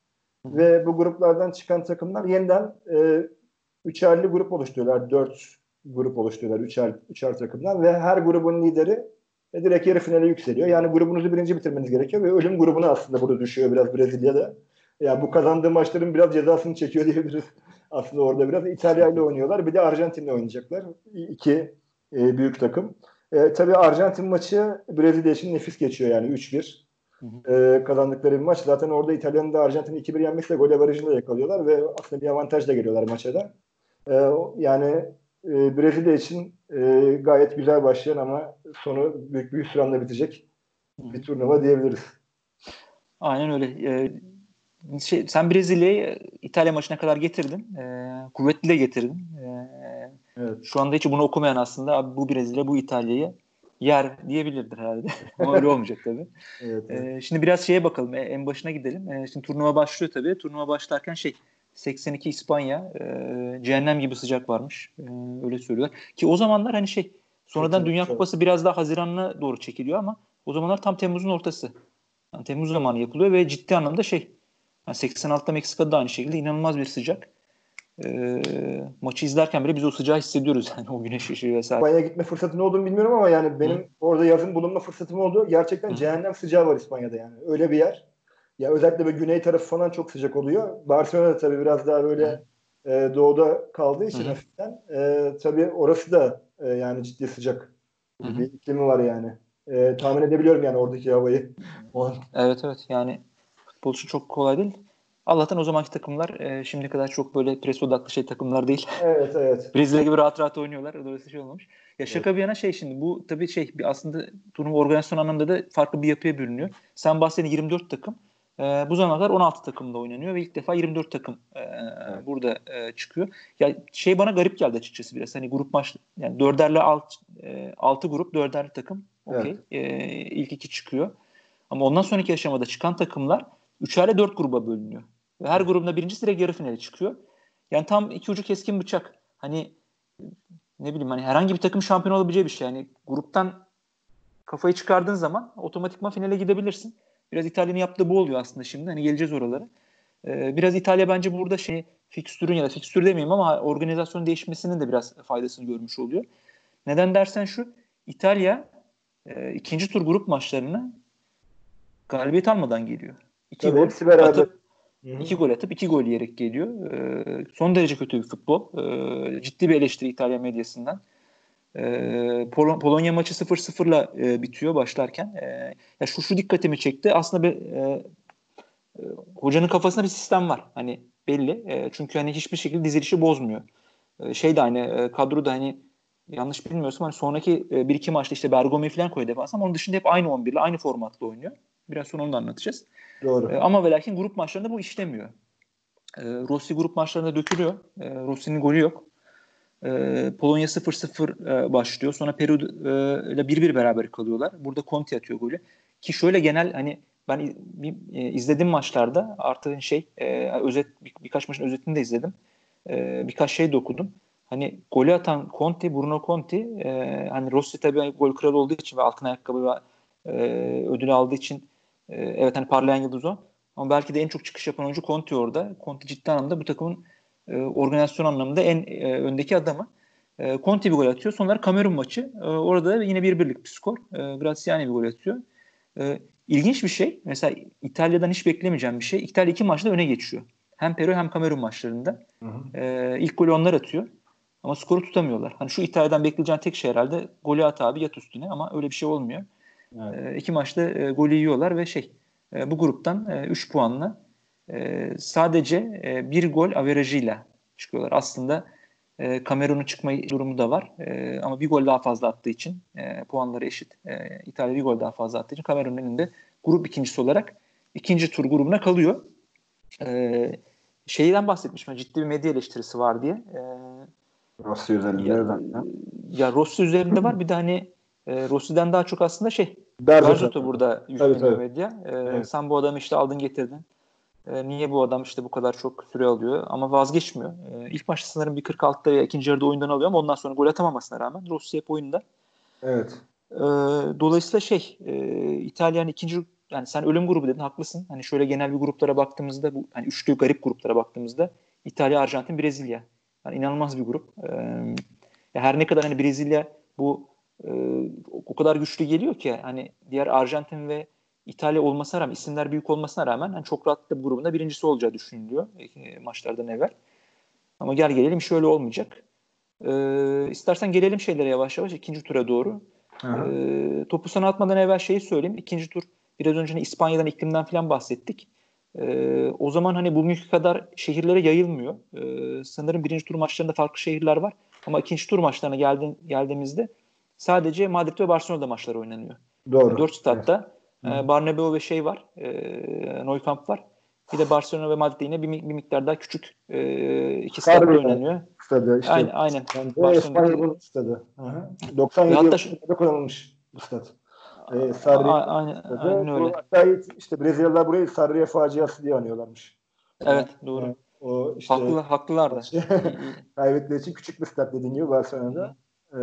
S2: Ve bu gruplardan çıkan takımlar yeniden e, üçerli grup oluşturuyorlar. 4 grup oluşturuyorlar. Üçer, üçer takımdan ve her grubun lideri e, direkt yarı finale yükseliyor. Yani grubunuzu birinci bitirmeniz gerekiyor ve ölüm grubuna aslında burada düşüyor biraz Brezilya'da. Yani bu kazandığı maçların biraz cezasını çekiyor diyebiliriz. Aslında orada biraz İtalya ile oynuyorlar. Bir de Arjantin'le oynayacaklar. İki e, büyük takım. E, tabii Arjantin maçı Brezilya için nefis geçiyor yani 3-1. E, kazandıkları bir maç. Zaten orada İtalya'nın da Arjantin'i 2-1 yenmesiyle gol avarajıyla yakalıyorlar ve aslında bir avantajla geliyorlar maça da. E, yani e, Brezilya için e, gayet güzel başlayan ama sonu büyük bir hüsranla bitecek bir turnuva diyebiliriz.
S1: Aynen öyle. E, şey, sen Brezilya'yı İtalya maçına kadar getirdin. E, kuvvetli de getirdin. E, evet. Şu anda hiç bunu okumayan aslında abi bu Brezilya bu İtalya'yı yer diyebilirdir herhalde. Ama öyle olmayacak tabii. evet, evet. E, şimdi biraz şeye bakalım. E, en başına gidelim. E, şimdi turnuva başlıyor tabii. Turnuva başlarken şey 82 İspanya e, cehennem gibi sıcak varmış. E, öyle söylüyorlar. Ki o zamanlar hani şey sonradan çok, Dünya çok. Kupası biraz daha Haziran'a doğru çekiliyor ama o zamanlar tam Temmuz'un ortası. Yani Temmuz zamanı yapılıyor ve ciddi anlamda şey yani 86'da Meksika'da da aynı şekilde inanılmaz bir sıcak. E, maçı izlerken bile biz o sıcağı hissediyoruz yani o güneş ışığı vesaire.
S2: İspanya'ya gitme fırsatı ne olduğunu bilmiyorum ama yani benim Hı. orada yazın bulunma fırsatım oldu. Gerçekten Hı. cehennem sıcağı var İspanya'da yani. Öyle bir yer. Ya özellikle böyle güney tarafı falan çok sıcak oluyor. Barcelona tabii biraz daha böyle e, doğuda kaldığı için Hı. hafiften e, tabii orası da e, yani ciddi sıcak Hı. bir iklimi var yani. E, tahmin edebiliyorum yani oradaki havayı.
S1: evet evet yani futbol çok kolay değil. Allah'tan o zamanki takımlar e, şimdi kadar çok böyle pres odaklı şey takımlar değil.
S2: Evet evet.
S1: Brezilya gibi rahat rahat oynuyorlar. Dolayısıyla şey olmamış. Ya şaka evet. bir yana şey şimdi bu tabii şey bir aslında turnuva organizasyon anlamında da farklı bir yapıya bürünüyor. Sen bahsettiğin 24 takım. E, bu zamana kadar 16 takımda oynanıyor ve ilk defa 24 takım e, evet. burada e, çıkıyor. Ya şey bana garip geldi açıkçası biraz. Hani grup maç yani dörderli alt, e, 6 grup dörderli takım. Okey. Evet. E, ilk iki çıkıyor. Ama ondan sonraki aşamada çıkan takımlar üçerle dört gruba bölünüyor. Ve her grubunda birinci direkt yarı finale çıkıyor. Yani tam iki ucu keskin bıçak. Hani ne bileyim hani herhangi bir takım şampiyon olabileceği bir şey. Yani gruptan kafayı çıkardığın zaman otomatikman finale gidebilirsin. Biraz İtalya'nın yaptığı bu oluyor aslında şimdi. Hani geleceğiz oralara. Ee, biraz İtalya bence burada şey fikstürün ya da fikstür demeyeyim ama organizasyonun değişmesinin de biraz faydasını görmüş oluyor. Neden dersen şu İtalya e, ikinci tur grup maçlarına galibiyet almadan geliyor. İki Tabii hepsi beraber. Atıp, Hı-hı. iki gol atıp iki gol yiyerek geliyor. E, son derece kötü bir futbol. E, ciddi bir eleştiri İtalya medyasından. E, Pol- Polonya maçı 0-0'la e, bitiyor başlarken. E, ya şu şu dikkatimi çekti. Aslında bir, e, e, hocanın kafasında bir sistem var. Hani belli. E, çünkü hani hiçbir şekilde dizilişi bozmuyor. E, şey de hani e, kadro da hani yanlış bilmiyorsam hani sonraki e, bir iki maçta işte Bergomi falan koyuyor defans ama onun dışında hep aynı 11 ile aynı formatla oynuyor. Biraz sonra onu da anlatacağız.
S2: Doğru.
S1: E, ama ve lakin grup maçlarında bu işlemiyor. E, Rossi grup maçlarında dökülüyor. E, Rossi'nin golü yok. E, Polonya 0-0 e, başlıyor. Sonra Peru e, ile 1-1 beraber kalıyorlar. Burada Conte atıyor golü. Ki şöyle genel hani ben bir, e, izledim maçlarda artık şey e, özet bir, birkaç maçın özetini de izledim. E, birkaç şey de okudum. Hani golü atan Conte, Bruno Conte e, hani Rossi tabii gol kralı olduğu için ve altın ayakkabı ve e, ödül aldığı için e, evet hani parlayan yıldız o. Ama belki de en çok çıkış yapan oyuncu Conte orada. Conte ciddi anlamda bu takımın e, organizasyon anlamında en e, öndeki adamı. E, Conte bir gol atıyor. Sonları Kamerun maçı. E, orada yine bir birlik bir skor. E, Graziani bir gol atıyor. E, ilginç bir şey. Mesela İtalya'dan hiç beklemeyeceğim bir şey. İtalya iki maçta öne geçiyor. Hem Peru hem Kamerun maçlarında. Hı hı. E, ilk golü onlar atıyor. Ama skoru tutamıyorlar. Hani şu İtalya'dan bekleyeceğin tek şey herhalde golü at abi yat üstüne ama öyle bir şey olmuyor. Evet. E, iki maçta e, golü yiyorlar ve şey e, bu gruptan 3 e, puanla e, sadece e, bir gol averajıyla çıkıyorlar. Aslında e, Kamerun'un çıkma durumu da var. E, ama bir gol daha fazla attığı için e, puanları eşit. E, İtalya bir gol daha fazla attığı için Kamerun'un önünde grup ikincisi olarak ikinci tur grubuna kalıyor. E, şeyden bahsetmişim. Ciddi bir medya eleştirisi var diye. E,
S2: Rossi üzerinde ya,
S1: ya Rossi üzerinde var. Bir de hani e, Rossi'den daha çok aslında şey Garzotto burada yükleniyor tabii, tabii. medya. E, evet. Sen bu adamı işte aldın getirdin. E, niye bu adam işte bu kadar çok süre alıyor ama vazgeçmiyor. E, ilk maçta sanırım bir 46'da veya ikinci yarıda oyundan alıyor ama ondan sonra gol atamamasına rağmen Rossi hep oyunda.
S2: Evet.
S1: E, dolayısıyla şey e, İtalyan ikinci yani sen ölüm grubu dedin haklısın. Hani şöyle genel bir gruplara baktığımızda bu hani üçlü garip gruplara baktığımızda İtalya, Arjantin, Brezilya. Yani inanılmaz bir grup. E, her ne kadar hani Brezilya bu e, o kadar güçlü geliyor ki hani diğer Arjantin ve İtalya olmasına rağmen isimler büyük olmasına rağmen hani çok rahatlıkla bu grubunda birincisi olacağı düşünülüyor e, maçlardan evvel. Ama gel gelelim şöyle olmayacak. E, istersen gelelim şeylere yavaş yavaş ikinci tura doğru. E, topu sana atmadan evvel şeyi söyleyeyim. İkinci tur biraz önce hani İspanya'dan iklimden falan bahsettik. E, o zaman hani bugünkü kadar şehirlere yayılmıyor. E, sanırım birinci tur maçlarında farklı şehirler var. Ama ikinci tur maçlarına geldi, geldiğimizde sadece Madrid ve Barcelona'da maçlar oynanıyor.
S2: Doğru.
S1: Dört statta evet. e, Barnabeu ve şey var. E, Neukamp var. Bir de Barcelona ve Madrid'de yine bir, bir miktar daha küçük e, iki stadyumda oynanıyor.
S2: Stadı işte.
S1: Aynen. aynen.
S2: İspanya'nın stadı. 97 yılında şu... kullanılmış bu stat. Ee, Sarri aynen, aynen öyle. Hatta işte Brezilyalılar burayı Sarriye faciası diye anıyorlarmış.
S1: Evet doğru. Yani, o işte, Haklı, haklılar da.
S2: kaybettiği için küçük bir stat dediğin gibi Barcelona'da. Ee,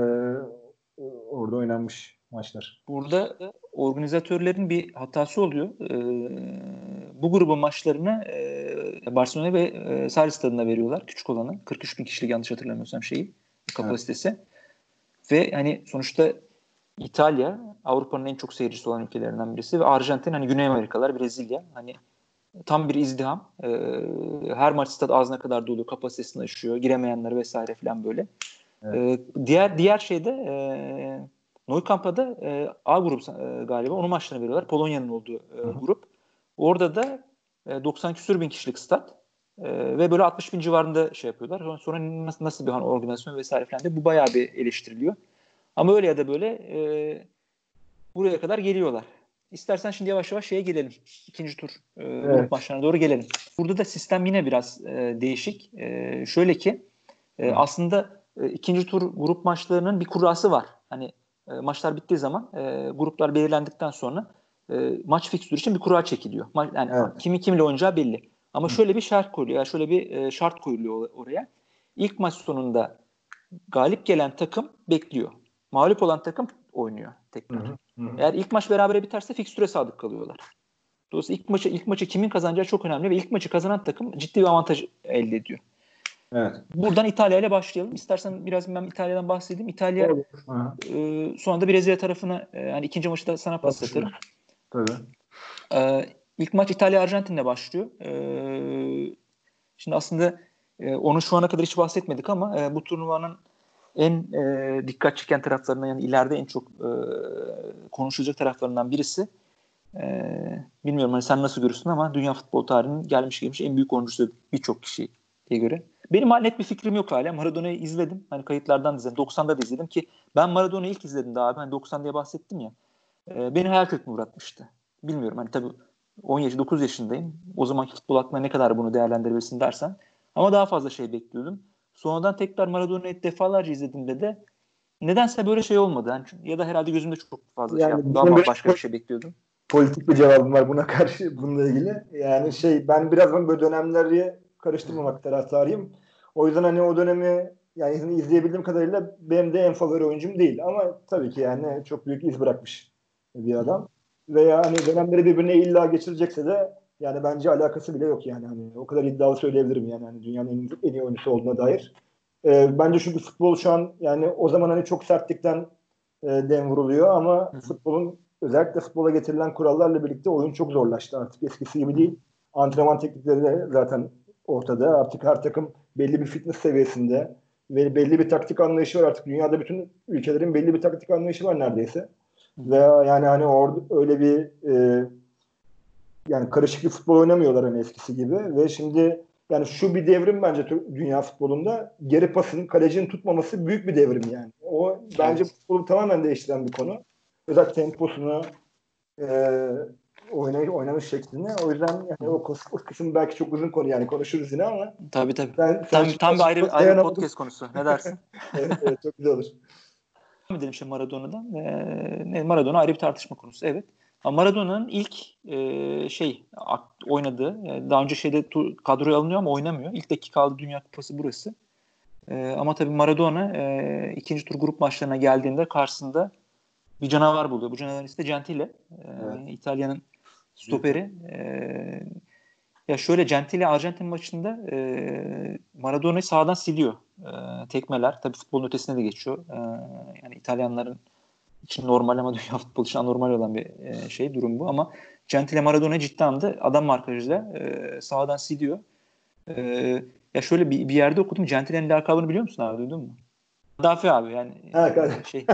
S2: orada oynanmış maçlar.
S1: Burada organizatörlerin bir hatası oluyor. Ee, bu grubun maçlarını e, Barcelona ve e, Sarri stadına veriyorlar. Küçük olanı. 43 bin kişilik yanlış hatırlamıyorsam şeyi kapasitesi. Evet. Ve hani sonuçta İtalya Avrupa'nın en çok seyircisi olan ülkelerinden birisi ve Arjantin hani Güney Amerikalar, Brezilya hani tam bir izdiham. Ee, her maç stad ağzına kadar dolu, kapasitesini aşıyor, giremeyenler vesaire falan böyle. Evet. Ee, diğer diğer şeyde e, Neukamp'a da e, A grup e, galiba onun maçlarını veriyorlar. Polonya'nın olduğu e, grup. Orada da e, 90 küsür bin kişilik stat e, ve böyle 60 bin civarında şey yapıyorlar. Sonra, sonra nasıl, nasıl bir hani organizasyon vesaire falan diye bu bayağı bir eleştiriliyor. Ama öyle ya da böyle e, buraya kadar geliyorlar. İstersen şimdi yavaş yavaş şeye gelelim. İkinci tur e, evet. grup maçlarına doğru gelelim. Burada da sistem yine biraz e, değişik. E, şöyle ki e, aslında e, ikinci tur grup maçlarının bir kurası var. Hani e, maçlar bittiği zaman e, gruplar belirlendikten sonra e, maç fikstürü için bir kura çekiliyor. Ma- yani evet. kimi kimle oynayacağı belli. Ama Hı. şöyle bir şart koyuluyor. Yani şöyle bir e, şart koyuluyor oraya. İlk maç sonunda galip gelen takım bekliyor. Mağlup olan takım oynuyor tekrar. Hı hı. Eğer ilk maç berabere biterse fikstüre sadık kalıyorlar. Dolayısıyla ilk maçı ilk maçı kimin kazanacağı çok önemli ve ilk maçı kazanan takım ciddi bir avantaj elde ediyor. Evet. Buradan İtalya ile başlayalım. İstersen biraz ben İtalya'dan bahsedeyim. İtalya e, sonra da Brezilya tarafına e, yani ikinci maçı da sana pas atarım.
S2: Tabii.
S1: E, ilk maç İtalya Arjantin'le başlıyor. E, şimdi aslında e, onu şu ana kadar hiç bahsetmedik ama e, bu turnuvanın en e, dikkat çeken taraflarından yani ileride en çok e, konuşulacak taraflarından birisi. E, bilmiyorum hani sen nasıl görürsün ama dünya futbol tarihinin gelmiş gelmiş en büyük oyuncusu birçok kişiye göre. Benim net bir fikrim yok hala. Maradona'yı izledim. Hani kayıtlardan izledim. 90'da da izledim ki ben Maradona'yı ilk izledim daha abi. Hani 90 diye bahsettim ya. E, beni hayal kırıklığına uğratmıştı. Bilmiyorum hani tabii 10 yaş 9 yaşındayım. O zamanki futbol aklına ne kadar bunu değerlendirebilirsin dersen. Ama daha fazla şey bekliyordum. Sonradan tekrar Maradona'yı defalarca izlediğimde de nedense böyle şey olmadı. Yani ya da herhalde gözümde çok fazla şey yani şey yaptım. Daha başka bir şey bekliyordum.
S2: Politik bir cevabım var buna karşı bununla ilgili. Yani şey ben biraz böyle dönemleri karıştırmamak taraftarıyım. O yüzden hani o dönemi yani izleyebildiğim kadarıyla benim de en favori oyuncum değil. Ama tabii ki yani çok büyük iz bırakmış bir adam. Veya hani dönemleri birbirine illa geçirecekse de yani bence alakası bile yok yani. Hani o kadar iddialı söyleyebilirim yani. Hani dünyanın en, en iyi oyuncusu olduğuna dair. E, bence çünkü futbol şu an yani o zaman hani çok sertlikten e, dem vuruluyor ama futbolun özellikle futbola getirilen kurallarla birlikte oyun çok zorlaştı artık eskisi gibi değil. Antrenman teknikleri de zaten ortada. Artık her takım belli bir fitness seviyesinde ve belli bir taktik anlayışı var artık. Dünyada bütün ülkelerin belli bir taktik anlayışı var neredeyse. Ve yani hani orada öyle bir e, yani karışık bir futbol oynamıyorlar hani eskisi gibi ve şimdi yani şu bir devrim bence dünya futbolunda geri pasın kalecinin tutmaması büyük bir devrim yani. O bence evet. futbolu tamamen değiştiren bir konu. Özellikle temposunu e, oynay oynanış şeklini. O yüzden yani o, o kısım belki çok uzun konu yani konuşuruz yine ama.
S1: Tabii tabii. Ben, tam, tam bir ayrı, ayrı podcast konusu. Ne dersin?
S2: evet, evet, çok güzel olur.
S1: Devam edelim işte Maradona'dan. Ee, Maradona ayrı bir tartışma konusu. Evet. Maradona'nın ilk e, şey oynadığı, e, daha önce şeyde kadroya alınıyor ama oynamıyor. İlk dakika aldı Dünya Kupası burası. E, ama tabii Maradona e, ikinci tur grup maçlarına geldiğinde karşısında bir canavar buluyor. Bu canavarın ismi de Gentile. E, evet. İtalya'nın stoperi. E, ya şöyle Gentile Arjantin maçında e, Maradona'yı sağdan siliyor. E, tekmeler. Tabii futbolun ötesine de geçiyor. E, yani İtalyanların için normal ama dünya futbolu için anormal olan bir e, şey durum bu ama Gentile Maradona ciddi anlamda adam markajıyla e, sağdan siliyor. E, ya şöyle bir, bir yerde okudum. Gentile'nin lakabını biliyor musun abi duydun mu? Kaddafi abi yani.
S2: Ha,
S1: şey,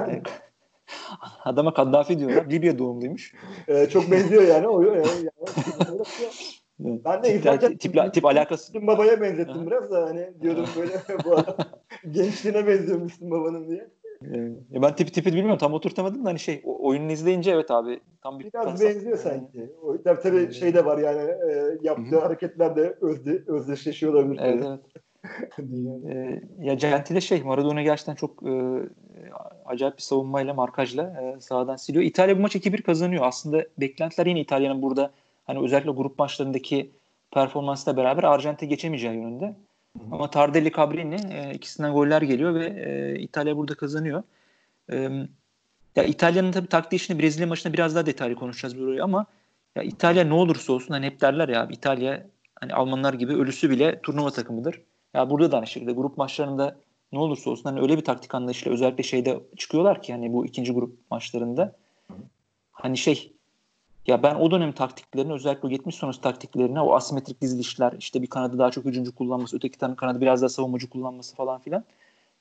S1: adama Kaddafi diyorlar. Libya doğumluymuş.
S2: Ee, çok benziyor yani. O, yani, ben de
S1: tip, tip, tip, tip alakası.
S2: babaya benzettim biraz da hani diyordum böyle bu adam gençliğine benziyor Müslüm babanın diye.
S1: Ee, ben tipi tipi bilmiyorum tam oturtamadım da hani şey oyununu izleyince evet abi Tam bir
S2: Biraz benziyor sanki. O, tabii, tabii şey de var yani e, yaptığı hareketler de özde, özdeşleşiyor olabilir.
S1: Evet, evet. e, ya Gentile şey Maradona gerçekten çok e, acayip bir savunmayla markajla e, sahadan siliyor. İtalya bu maç 2-1 kazanıyor. Aslında beklentiler yine İtalya'nın burada hani özellikle grup maçlarındaki performansla beraber Arjantin'e geçemeyeceği yönünde. Hı hı. Ama Tardelli Cabrini e, ikisinden goller geliyor ve e, İtalya burada kazanıyor. E, ya İtalya'nın tabii taktiği işini Brezilya maçında biraz daha detaylı konuşacağız burayı ama ya İtalya ne olursa olsun hani hep derler ya İtalya hani Almanlar gibi ölüsü bile turnuva takımıdır. Ya burada da aynı şekilde grup maçlarında ne olursa olsun hani öyle bir taktik anlayışıyla özellikle şeyde çıkıyorlar ki hani bu ikinci grup maçlarında. Hani şey ya ben o dönem taktiklerini özellikle o 70 sonrası taktiklerine o asimetrik dizilişler işte bir kanadı daha çok hücumcu kullanması öteki tane kanadı biraz daha savunmacı kullanması falan filan.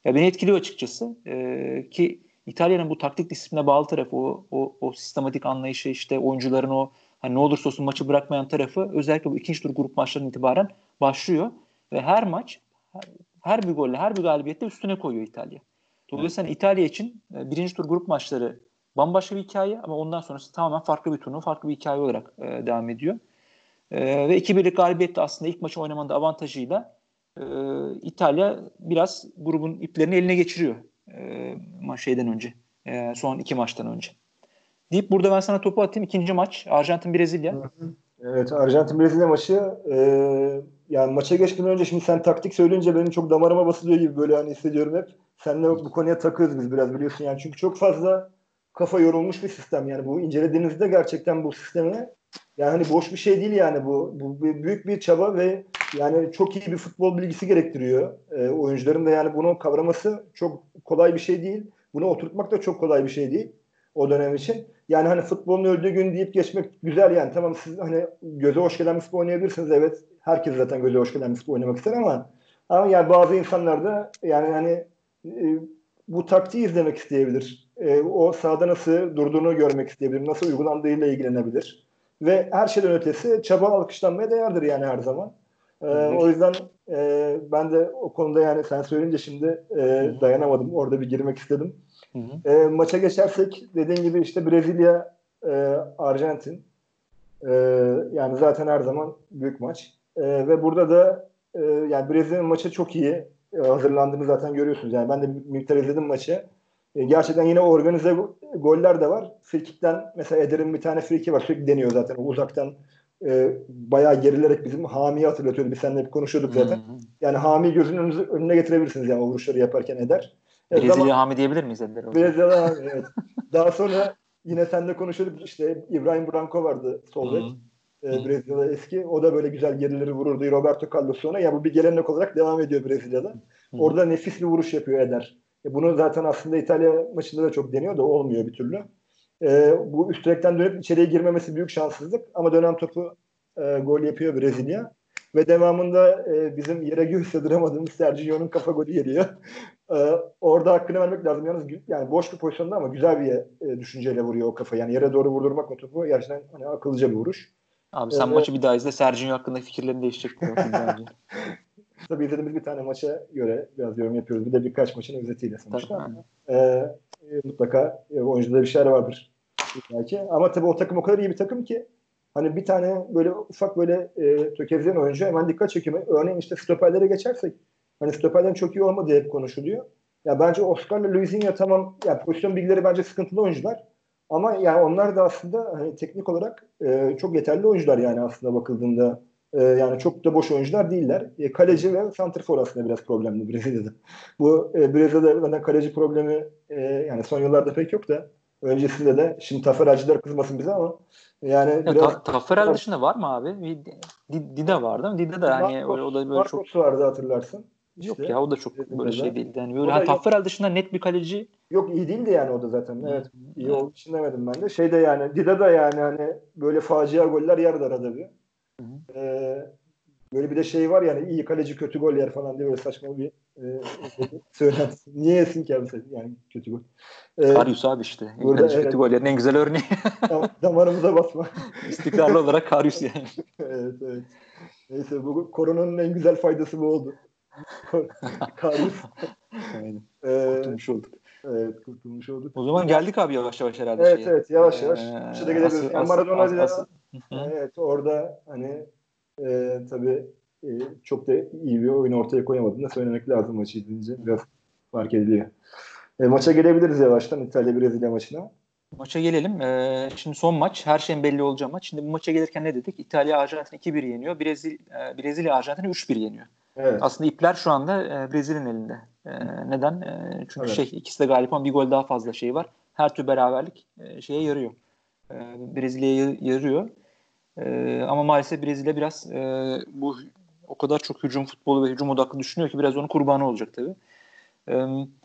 S1: Ya beni etkiliyor açıkçası. Ee, ki İtalya'nın bu taktik disipline bağlı tarafı o, o, o sistematik anlayışı işte oyuncuların o hani ne olursa olsun maçı bırakmayan tarafı özellikle bu ikinci tur grup maçlarından itibaren başlıyor ve her maç her bir golle her bir galibiyette üstüne koyuyor İtalya. Dolayısıyla evet. İtalya için e, birinci tur grup maçları bambaşka bir hikaye ama ondan sonrası tamamen farklı bir turnuva, farklı bir hikaye olarak e, devam ediyor. E, ve 2-1'lik galibiyette aslında ilk maçı oynamanın avantajıyla e, İtalya biraz grubun iplerini eline geçiriyor e, maç şeyden önce. E, son iki maçtan önce. Deyip burada ben sana topu atayım. ikinci maç Arjantin-Brezilya.
S2: Evet Arjantin-Brezilya maçı e, yani maça geçmeden önce şimdi sen taktik söyleyince benim çok damarıma basılıyor gibi böyle hani hissediyorum hep. Seninle bu konuya takıyoruz biz biraz biliyorsun yani. Çünkü çok fazla kafa yorulmuş bir sistem yani bu incelediğinizde gerçekten bu sistemi yani hani boş bir şey değil yani bu. Bu büyük bir çaba ve yani çok iyi bir futbol bilgisi gerektiriyor. E, oyuncuların da yani bunu kavraması çok kolay bir şey değil. Bunu oturtmak da çok kolay bir şey değil o dönem için. Yani hani futbolun öldüğü gün deyip geçmek güzel yani. Tamam siz hani göze hoş gelen bir futbol oynayabilirsiniz. Evet herkes zaten göze hoş gelen bir futbol oynamak ister ama ama yani bazı insanlar da yani hani e, bu taktiği izlemek isteyebilir. E, o sahada nasıl durduğunu görmek isteyebilir. Nasıl uygulandığıyla ilgilenebilir. Ve her şeyden ötesi çaba alkışlanmaya değerdir yani her zaman. E, o yüzden e, ben de o konuda yani sen söyleyince şimdi e, dayanamadım. Orada bir girmek istedim. Hı hı. E, maça geçersek dediğin gibi işte Brezilya, e, Arjantin. E, yani zaten her zaman büyük maç. E, ve burada da e, yani Brezilya'nın maçı çok iyi e, hazırlandığını zaten görüyorsunuz. Yani ben de miktar izledim maçı. E, gerçekten yine organize goller de var. Frikikten mesela Eder'in bir tane friki var. Sürekli deniyor zaten. O uzaktan e, bayağı gerilerek bizim Hami'yi hatırlatıyordu. Biz seninle hep konuşuyorduk zaten. Hı hı. Yani Hami gözünün önüne getirebilirsiniz yani o vuruşları yaparken Eder.
S1: Brezilya zaman, Hami diyebilir miyiz Eder?
S2: Brezilya Hami evet. Daha sonra yine seninle konuşuyorduk işte İbrahim Branco vardı sol bek. E, Brezilya'da eski. O da böyle güzel gerileri vururdu Roberto Carlos sonra. Ya bu bir gelenek olarak devam ediyor Brezilya'da. Hı. Orada nefis bir vuruş yapıyor Eder. E, bunu zaten aslında İtalya maçında da çok deniyor da olmuyor bir türlü. E, bu üst direkten dönüp içeriye girmemesi büyük şanssızlık ama dönem topu e, gol yapıyor Brezilya. Ve devamında e, bizim yere göğüs sığdıramadığımız Sergio'nun kafa golü geliyor. e, orada hakkını vermek lazım. Yalnız yani boş bir pozisyonda ama güzel bir e, düşünceyle vuruyor o kafa. Yani yere doğru vurdurmak o topu gerçekten hani akıllıca bir vuruş.
S1: Abi sen ee, maçı bir daha izle. Sergio hakkında fikirlerin değişecek.
S2: Tabii izlediğimiz bir tane maça göre biraz yorum yapıyoruz. Bir de birkaç maçın özetiyle sonuçta. Ee, e, mutlaka e, oyuncuda bir şeyler vardır. Belki. Ama tabii o takım o kadar iyi bir takım ki hani bir tane böyle ufak böyle e, tökezleyen oyuncu hemen dikkat çekiyor. Örneğin işte stoperlere geçersek hani stoperlerin çok iyi olmadığı hep konuşuluyor. Ya bence Oscar'la Luizinho tamam ya pozisyon bilgileri bence sıkıntılı oyuncular. Ama yani onlar da aslında hani teknik olarak e, çok yeterli oyuncular yani aslında bakıldığında. E, yani çok da boş oyuncular değiller. E, kaleci ve santrfor aslında biraz problemli Brezilya'da. Bu e, Brezilya'da zaten kaleci problemi e, yani son yıllarda pek yok da öncesinde de şimdi Taferacılar kızmasın bize ama yani
S1: ya, biraz ta, Taferel dışında var mı abi? Dida var değil mi? Dida da hani Marcos, o da böyle
S2: Marcos çok vardı hatırlarsın.
S1: Yok işte, ya o da çok böyle şey değildi. Yani böyle hani Tafferel dışında net bir kaleci
S2: Yok iyi değildi yani o da zaten. Evet. İyi olduğu için demedim ben de. Şey de yani Dida da yani hani böyle facia goller yer arada bir. Ee, böyle bir de şey var yani iyi kaleci kötü gol yer falan diye böyle saçma bir e, söylenti. Niye yesin ki abi yani kötü gol.
S1: Ee, Karius abi işte. Burada, evet. kötü gol yerin en güzel örneği.
S2: damarımıza basma.
S1: İstikrarlı olarak Karius yani.
S2: evet evet. Neyse bu koronanın en güzel faydası bu oldu. Karius.
S1: Aynen. Ee, Kurtulmuş olduk.
S2: Evet kurtulmuş olduk.
S1: O zaman geldik abi yavaş yavaş herhalde.
S2: Evet şeye. evet yavaş yavaş. Ee, Şurada gelebiliriz. Yani Maradona
S1: as, as,
S2: evet orada hani e, tabii e, çok da iyi bir oyun ortaya koyamadığını da söylemek lazım maçı izleyince. Biraz fark ediliyor. E, maça gelebiliriz yavaştan İtalya-Brezilya maçına.
S1: Maça gelelim. Ee, şimdi son maç. Her şeyin belli olacağı maç. Şimdi bu maça gelirken ne dedik? İtalya Arjantin 2-1 yeniyor. Brezil, e, Brezilya Arjantin'i 3-1 yeniyor. Evet. Aslında ipler şu anda e, Brezilya'nın elinde. E, neden? E, çünkü evet. şey ikisi de galip ama bir gol daha fazla şey var. Her türlü beraberlik e, şeye yarıyor. E, Brezilya'ya yarıyor. E, ama maalesef Brezilya biraz e, bu o kadar çok hücum futbolu ve hücum odaklı düşünüyor ki biraz onun kurbanı olacak tabii.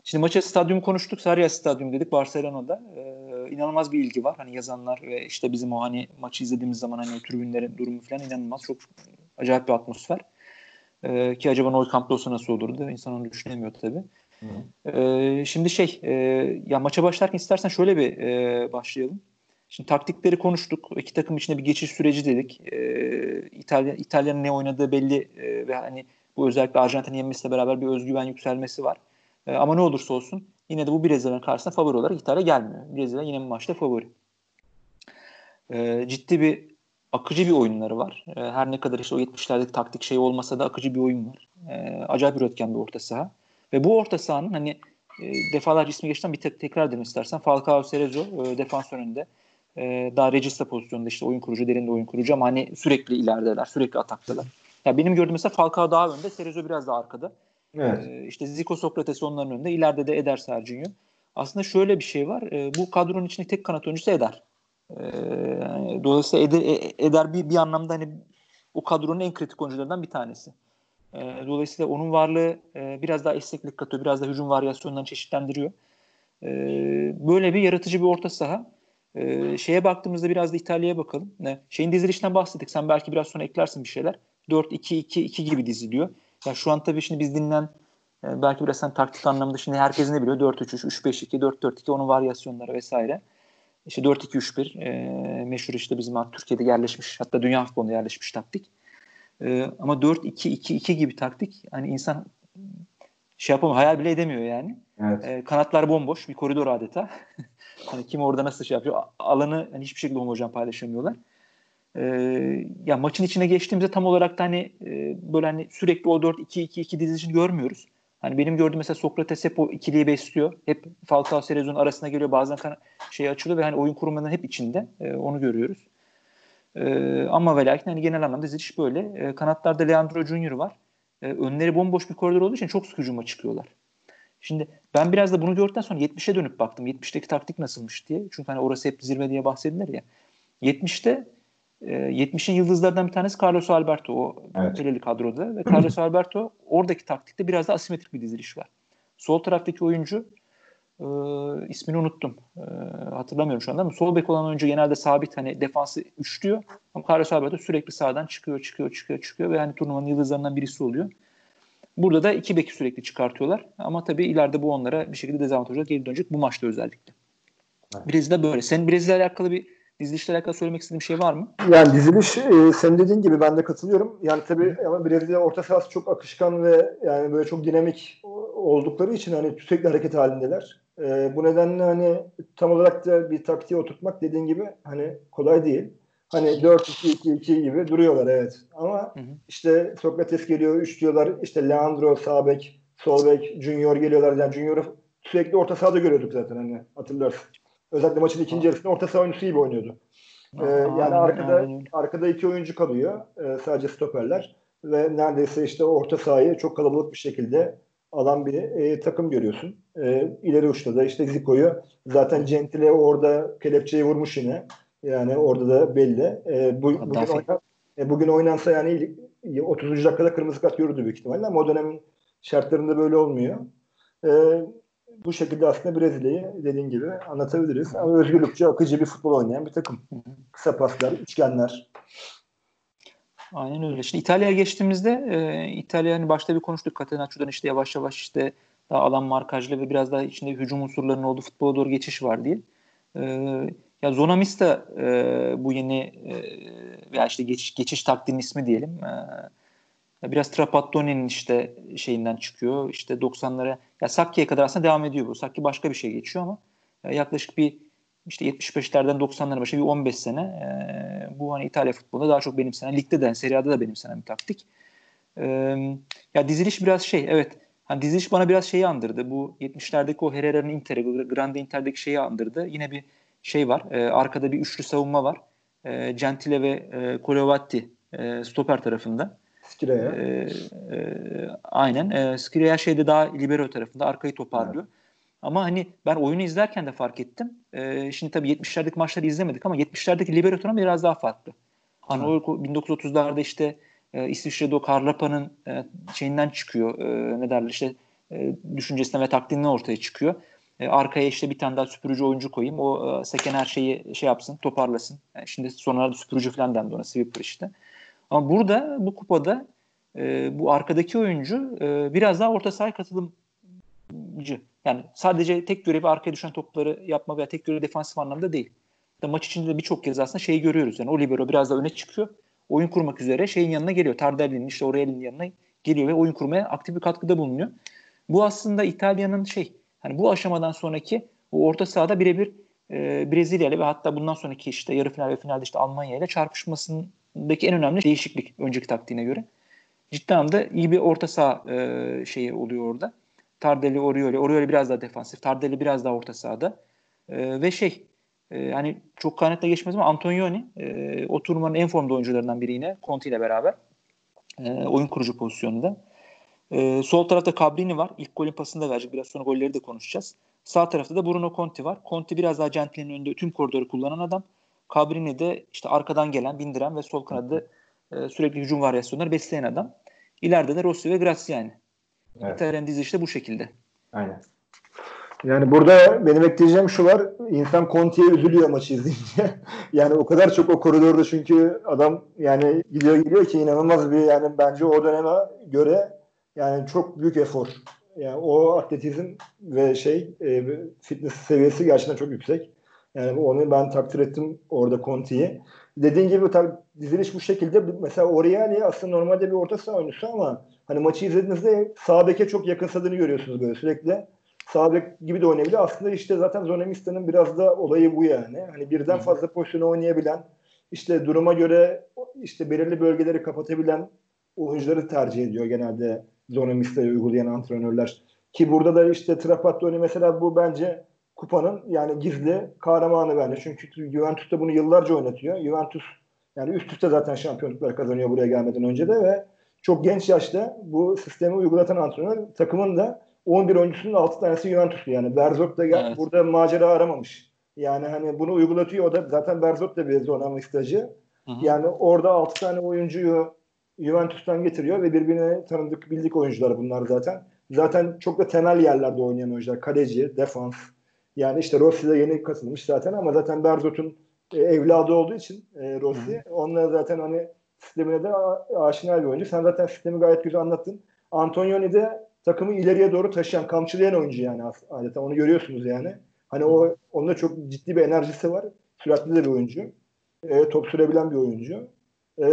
S1: Şimdi maça stadyum konuştuk. Sarıya Stadyum dedik Barcelona'da. Ee, inanılmaz bir ilgi var. Hani yazanlar ve işte bizim o hani maçı izlediğimiz zaman hani tribünlerin durumu falan inanılmaz. Çok acayip bir atmosfer. Ee, ki acaba Nou Camp'ta olsa nasıl olurdu? İnsan onu düşünemiyor tabii. Ee, şimdi şey e, ya maça başlarken istersen şöyle bir e, başlayalım. Şimdi taktikleri konuştuk. İki takım içinde bir geçiş süreci dedik. Ee, İtalya İtalya'nın ne oynadığı belli e, ve hani bu özellikle Arjantin'in yenmesiyle beraber bir özgüven yükselmesi var. E, ama ne olursa olsun yine de bu Brezilya'nın karşısında favori olarak İtalya gelmiyor. Brezilya yine bu maçta favori. Ciddi bir akıcı bir oyunları var. Her ne kadar işte o 70'lerdeki taktik şey olmasa da akıcı bir oyun var. E, acayip üretken bir orta saha. Ve bu orta sahanın hani e, defalarca ismi geçten bir tek tekrar demek istersen Falcao Cerezo e, defans önünde. E, daha regista pozisyonunda işte oyun kurucu, derinde oyun kurucu ama hani sürekli ilerideler, sürekli ataktalar. Ya benim gördüğüm mesela Falcao daha önde, Cerezo biraz daha arkada. Evet. E, işte Zico Sokrates onların önünde. İleride de Eder Serginho. Aslında şöyle bir şey var. E, bu kadronun içinde tek kanat oyuncusu Eder. E, dolayısıyla Eder, Eder bir, bir anlamda hani o kadronun en kritik oyuncularından bir tanesi. E, dolayısıyla onun varlığı e, biraz daha esneklik katıyor. Biraz da hücum varyasyonlarını çeşitlendiriyor. E, böyle bir yaratıcı bir orta saha. E, şeye baktığımızda biraz da İtalya'ya bakalım. Ne? Şeyin dizilişinden bahsettik. Sen belki biraz sonra eklersin bir şeyler. 4-2-2-2 gibi diziliyor. Ya şu an tabii şimdi biz dinlen e, belki biraz sen taktik anlamında şimdi herkes ne biliyor? 4-3-3, 3-5-2, 4-4-2 onun varyasyonları vesaire. İşte 4-2-3-1 e, meşhur işte bizim Türkiye'de yerleşmiş hatta dünya futbolunda yerleşmiş taktik. E, ama 4-2-2-2 gibi taktik hani insan şey yapamıyor, hayal bile edemiyor yani. Evet. E, kanatlar bomboş, bir koridor adeta. hani kim orada nasıl şey yapıyor? Alanı hani hiçbir şekilde hocam paylaşamıyorlar. E, ya maçın içine geçtiğimizde tam olarak da hani e, böyle hani sürekli o 4-2-2-2 dizilişini görmüyoruz. Hani benim gördüğüm mesela Sokrates hep o ikiliyi besliyor. Hep Falcao Cerezo'nun arasına geliyor. Bazen şey açılıyor ve hani oyun kurumundan hep içinde. E, onu görüyoruz. E, ama ve lakin hani genel anlamda diziliş böyle. E, kanatlarda Leandro Junior var. E, önleri bomboş bir koridor olduğu için çok sık çıkıyorlar. Şimdi ben biraz da bunu gördükten sonra 70'e dönüp baktım. 70'teki taktik nasılmış diye. Çünkü hani orası hep zirve diye bahsedilir ya. 70'te 70'in ee, yıldızlardan bir tanesi Carlos Alberto o evet. Peleli kadroda ve Carlos Alberto oradaki taktikte biraz da asimetrik bir diziliş var. Sol taraftaki oyuncu e, ismini unuttum. E, hatırlamıyorum şu anda ama sol bek olan oyuncu genelde sabit hani defansı üçlüyor ama Carlos Alberto sürekli sağdan çıkıyor, çıkıyor, çıkıyor, çıkıyor ve hani turnuvanın yıldızlarından birisi oluyor. Burada da iki beki sürekli çıkartıyorlar ama tabii ileride bu onlara bir şekilde dezavantaj olarak geri dönecek bu maçta özellikle. Evet. Brezilya böyle. Senin Brezilya alakalı bir Dizilişle alakalı söylemek istediğim bir şey var mı?
S2: Yani diziliş e, sen dediğin gibi ben de katılıyorum. Yani tabii ama Brezilya orta sahası çok akışkan ve yani böyle çok dinamik oldukları için hani sürekli hareket halindeler. E, bu nedenle hani tam olarak da bir taktiğe oturtmak dediğin gibi hani kolay değil. Hani 4-2-2-2 gibi duruyorlar evet. Ama hı hı. işte Sokrates geliyor, üç diyorlar. İşte Leandro, Sabek, Solbek, Junior geliyorlar. Yani Junior'u sürekli orta sahada görüyorduk zaten hani hatırlarsın. Özellikle maçın ikinci yarısında orta saha oyuncusu gibi oynuyordu. Ee, yani arkada arkada iki oyuncu kalıyor. Ee, sadece stoperler ve neredeyse işte orta sahayı çok kalabalık bir şekilde alan bir e, takım görüyorsun. E, ileri uçta da işte Zico'yu zaten Gentile orada kelepçeyi vurmuş yine. Yani orada da belli. E, bu, bugün, oynan, e, bugün oynansa yani 30. dakikada kırmızı kart görürdü büyük ihtimalle ama o dönemin şartlarında böyle olmuyor. E, bu şekilde aslında Brezilya'yı dediğin gibi anlatabiliriz. Ama özgürlükçe akıcı bir futbol oynayan bir takım. Kısa paslar, üçgenler.
S1: Aynen öyle. Şimdi İtalya'ya geçtiğimizde e, İtalya hani başta bir konuştuk. Catenaccio'dan işte yavaş yavaş işte daha alan markajlı ve biraz daha içinde hücum unsurlarının olduğu futbola doğru geçiş var diye. E, ya Zonamista e, bu yeni e, veya işte geçiş, geçiş taktiğinin ismi diyelim. E, Biraz Trapattoni'nin işte şeyinden çıkıyor. İşte 90'lara ya Sakki'ye kadar aslında devam ediyor bu. Sakki başka bir şey geçiyor ama yaklaşık bir işte 75'lerden 90'lara başa bir 15 sene e, bu hani İtalya futbolunda daha çok benimsenen, ligde de, Serie A'da da benimsenen bir taktik. E, ya diziliş biraz şey, evet. Hani diziliş bana biraz şeyi andırdı. Bu 70'lerdeki o Herrera'nın Inter'i, Grande Inter'deki şeyi andırdı. Yine bir şey var. E, arkada bir üçlü savunma var. E, Gentile ve e, Colovatti e, stoper tarafında.
S2: Skiraya.
S1: E, e, aynen. E, Skiraya şeyde daha libero tarafında arkayı toparlıyor. Evet. Ama hani ben oyunu izlerken de fark ettim. Ee, şimdi tabii 70'lerdeki maçları izlemedik ama 70'lerdeki libero tanımı biraz daha farklı. O 1930'larda işte e, İsviçre'de o Karlapa'nın e, şeyinden çıkıyor. E, ne derler işte e, düşüncesinden ve taktiğinden ortaya çıkıyor. E, arkaya işte bir tane daha süpürücü oyuncu koyayım. O e, seken her şeyi şey yapsın, toparlasın. Yani şimdi sonralarda süpürücü falan dendi ona, sweeper işte. Ama burada bu kupada e, bu arkadaki oyuncu e, biraz daha orta sahaya katılımcı. Yani sadece tek görevi arkaya düşen topları yapma veya tek görevi defansif anlamda değil. Da maç içinde de birçok kez aslında şeyi görüyoruz. Yani o libero biraz da öne çıkıyor. Oyun kurmak üzere şeyin yanına geliyor. Tardelli'nin işte Aureli'nin yanına geliyor ve oyun kurmaya aktif bir katkıda bulunuyor. Bu aslında İtalya'nın şey hani bu aşamadan sonraki bu orta sahada birebir e, Brezilya ile ve hatta bundan sonraki işte yarı final ve finalde işte Almanya ile çarpışmasındaki en önemli değişiklik önceki taktiğine göre. Ciddi anlamda iyi bir orta saha e, şeyi oluyor orada. Tardelli, Orioli. Orioli biraz daha defansif. Tardelli biraz daha orta sahada. E, ve şey e, hani çok kaynakla geçmez ama Antonioni e, o turnuvanın en formda oyuncularından biri yine Conti ile beraber. E, oyun kurucu pozisyonunda. E, sol tarafta Cabrini var. İlk golün pasını da verecek. Biraz sonra golleri de konuşacağız. Sağ tarafta da Bruno Conti var. Conti biraz daha Gentile'nin önünde tüm koridoru kullanan adam. Cabrini de işte arkadan gelen, bindiren ve sol kanadı e, sürekli hücum varyasyonları besleyen adam. İleride de Rossi ve Graziani. Evet. İtalyan dizi işte bu şekilde.
S2: Aynen. Yani burada benim ekleyeceğim şu var. İnsan Conte'ye üzülüyor maçı izleyince. yani o kadar çok o koridorda çünkü adam yani gidiyor gidiyor ki inanılmaz bir yani bence o döneme göre yani çok büyük efor. Yani o atletizm ve şey e, fitness seviyesi gerçekten çok yüksek. Yani onu ben takdir ettim orada Conte'yi. Dediğin gibi tabii diziliş bu şekilde. Mesela Oriali aslında normalde bir orta saha oyuncusu ama hani maçı izlediğinizde sağ beke çok yakınsadığını görüyorsunuz böyle sürekli. Sağ bek gibi de oynayabiliyor. Aslında işte zaten Zonemista'nın biraz da olayı bu yani. Hani birden fazla pozisyonu oynayabilen, işte duruma göre işte belirli bölgeleri kapatabilen oyuncuları tercih ediyor genelde Zonemista'yı uygulayan antrenörler. Ki burada da işte Trapattoni mesela bu bence kupanın yani gizli kahramanı bence. Çünkü Juventus da bunu yıllarca oynatıyor. Juventus yani üst üste zaten şampiyonluklar kazanıyor buraya gelmeden önce de ve çok genç yaşta bu sistemi uygulatan antrenör takımın da 11 oyuncusunun 6 tanesi Juventuslu yani. Berzot da evet. burada macera aramamış. Yani hani bunu uygulatıyor. O da zaten Berzot da bir Zonama stajı. Yani orada 6 tane oyuncuyu Juventus'tan getiriyor ve birbirine tanıdık bildik oyuncular bunlar zaten. Zaten çok da temel yerlerde oynayan oyuncular. Kaleci, defans. Yani işte Rossi de yeni katılmış zaten ama zaten Berzot'un e, evladı olduğu için e, Rossi. Onunla zaten hani sistemine de aşina bir oyuncu. Sen zaten sistemi gayet güzel anlattın. Antonioni de takımı ileriye doğru taşıyan, kamçılayan oyuncu yani adeta. Onu görüyorsunuz yani. Hani o onda çok ciddi bir enerjisi var. Süratli de bir oyuncu. E, top sürebilen bir oyuncu. E,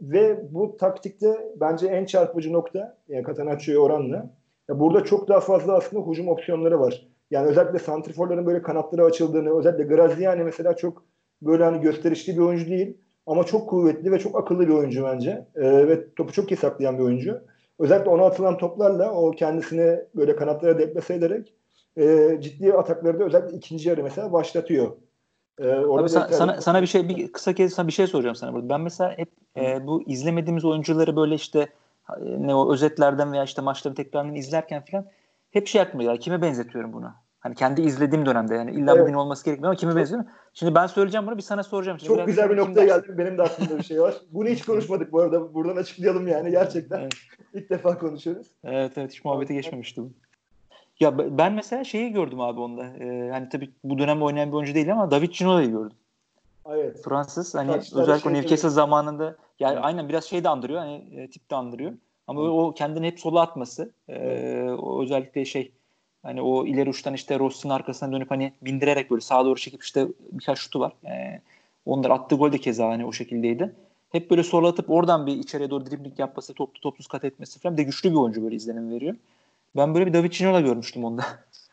S2: ve bu taktikte bence en çarpıcı nokta yani Catenaccio'ya oranla ya burada çok daha fazla aslında hücum opsiyonları var. Yani özellikle santriforların böyle kanatları açıldığını, özellikle Graziani mesela çok böyle hani gösterişli bir oyuncu değil. Ama çok kuvvetli ve çok akıllı bir oyuncu bence. E, ve topu çok iyi saklayan bir oyuncu. Özellikle ona atılan toplarla o kendisini böyle kanatlara deplase ederek e, ciddi atakları da özellikle ikinci yarı mesela başlatıyor.
S1: Ee, Abi sana, sana, sana bir şey bir kısa kez sana bir şey soracağım sana burada. Ben mesela hep e, bu izlemediğimiz oyuncuları böyle işte e, ne o özetlerden veya işte maçları tekrarını izlerken falan hep şey aklıma Kime benzetiyorum bunu? Hani kendi izlediğim dönemde yani illa evet. bugün olması gerekmiyor ama kime benziyor? Şimdi ben söyleyeceğim bunu bir sana soracağım.
S2: Şimdi Çok güzel bir noktaya geldim. Benim de aklımda bir şey var. Bunu hiç konuşmadık bu arada. Buradan açıklayalım yani gerçekten. Evet. İlk defa konuşuyoruz.
S1: Evet evet hiç muhabbete geçmemişti bu. Ya ben mesela şeyi gördüm abi onda. Ee, hani tabii bu dönemde oynayan bir oyuncu değil ama David Ginola'yı gördüm. Evet. Fransız hani Kaçları özellikle şey Newcastle zamanında yani evet. aynen biraz şey de andırıyor hani e, tip de andırıyor. Ama evet. o kendini hep sola atması e, o özellikle şey Hani o ileri uçtan işte Rossi'nin arkasına dönüp hani bindirerek böyle sağa doğru çekip işte birkaç şutu var. Ee, onlar attığı gol de keza hani o şekildeydi. hep böyle sola atıp oradan bir içeriye doğru dribling yapması, toplu topsuz kat etmesi falan bir de güçlü bir oyuncu böyle izlenim veriyor. Ben böyle bir David Ginola görmüştüm onda.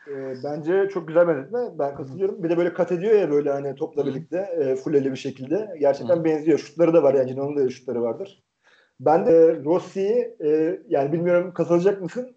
S2: E, bence çok güzel benzetme. Ben katılıyorum. Bir de böyle kat ediyor ya böyle hani topla birlikte e, fulleli bir şekilde. Gerçekten Hı. benziyor. Şutları da var yani Ginola'nın da şutları vardır. Ben de e, Rossi'yi e, yani bilmiyorum katılacak mısın?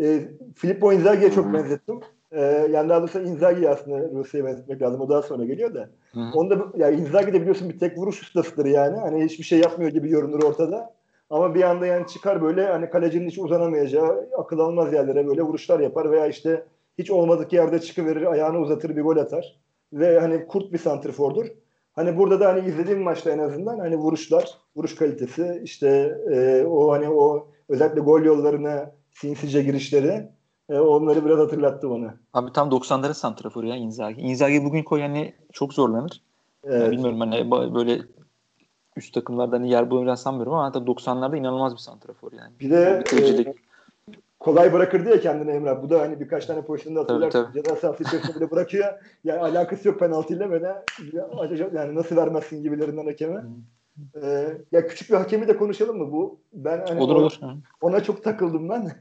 S2: E, Filippo Inzaghi'ye çok benzettim. E, yani daha doğrusu Inzaghi'yi aslında Rossi'ye benzetmek lazım. O daha sonra geliyor da. Hı. Onda yani Inzaghi de biliyorsun bir tek vuruş ustasıdır yani. Hani hiçbir şey yapmıyor gibi görünür ortada. Ama bir anda yani çıkar böyle hani kalecinin hiç uzanamayacağı akıl almaz yerlere böyle vuruşlar yapar veya işte hiç olmadık yerde çıkıverir, ayağını uzatır, bir gol atar. Ve hani kurt bir santrfordur. Hani burada da hani izlediğim maçta en azından hani vuruşlar, vuruş kalitesi, işte e, o hani o özellikle gol yollarına sinsice girişleri e, onları biraz hatırlattı bana.
S1: Abi tam 90'ların santraforu ya Inzaghi. Inzaghi bugün koy hani çok zorlanır. Evet. Yani bilmiyorum hani böyle üst takımlarda hani yer bulacağını sanmıyorum ama tabii 90'larda inanılmaz bir santrafor yani.
S2: Bir de e, kolay bırakırdı ya kendini Emrah. Bu da hani birkaç tane pozisyonda hatırlarsın. Ceza sahası içerisinde bile bırakıyor. Yani alakası yok penaltıyla de yani nasıl vermezsin gibilerinden hakeme. Ee, ya küçük bir hakemi de konuşalım mı bu? Ben hani
S1: olur
S2: ona,
S1: olur.
S2: Ona çok takıldım ben.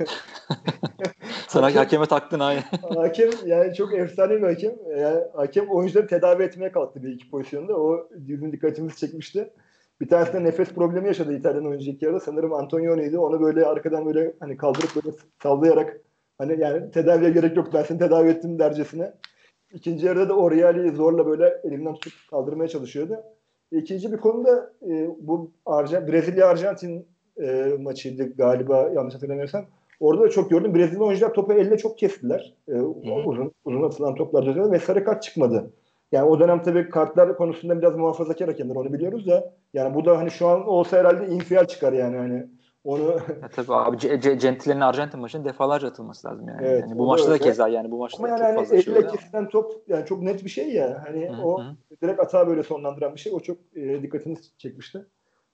S1: Sana hakem, hakeme taktın ha.
S2: hakem yani çok efsane bir hakem. Yani hakem oyuncuları tedavi etmeye kalktı bir iki pozisyonda. O bizim dikkatimizi çekmişti. Bir tanesinde nefes problemi yaşadı İtalyan oyuncu ilk yarıda. Sanırım Antonioni'ydi. Onu böyle arkadan böyle hani kaldırıp böyle sallayarak hani yani tedaviye gerek yok ben seni tedavi ettim dercesine. İkinci yarıda da Oriali'yi zorla böyle elimden tutup kaldırmaya çalışıyordu. İkinci bir konuda e, bu Arjan, Brezilya-Arjantin e, maçıydı galiba yanlış hatırlamıyorsam. Orada da çok gördüm. Brezilya oyuncular topu elle çok kestiler. E, uzun, uzun atılan toplar ve sarı kart çıkmadı. Yani o dönem tabii kartlar konusunda biraz muhafazakar hakemler onu biliyoruz da yani bu da hani şu an olsa herhalde infial çıkar yani hani onu
S1: ya tabii abi C- C- Gentilerin Arjantin maçının defalarca atılması lazım yani. evet, yani bu maçta öyle. da keza yani bu maçta
S2: Ama yani
S1: çok
S2: hani
S1: fazla
S2: elle şey kesilen top yani çok net bir şey ya. Hani hı, o direkt atağı böyle sonlandıran bir şey. O çok e, dikkatini çekmişti.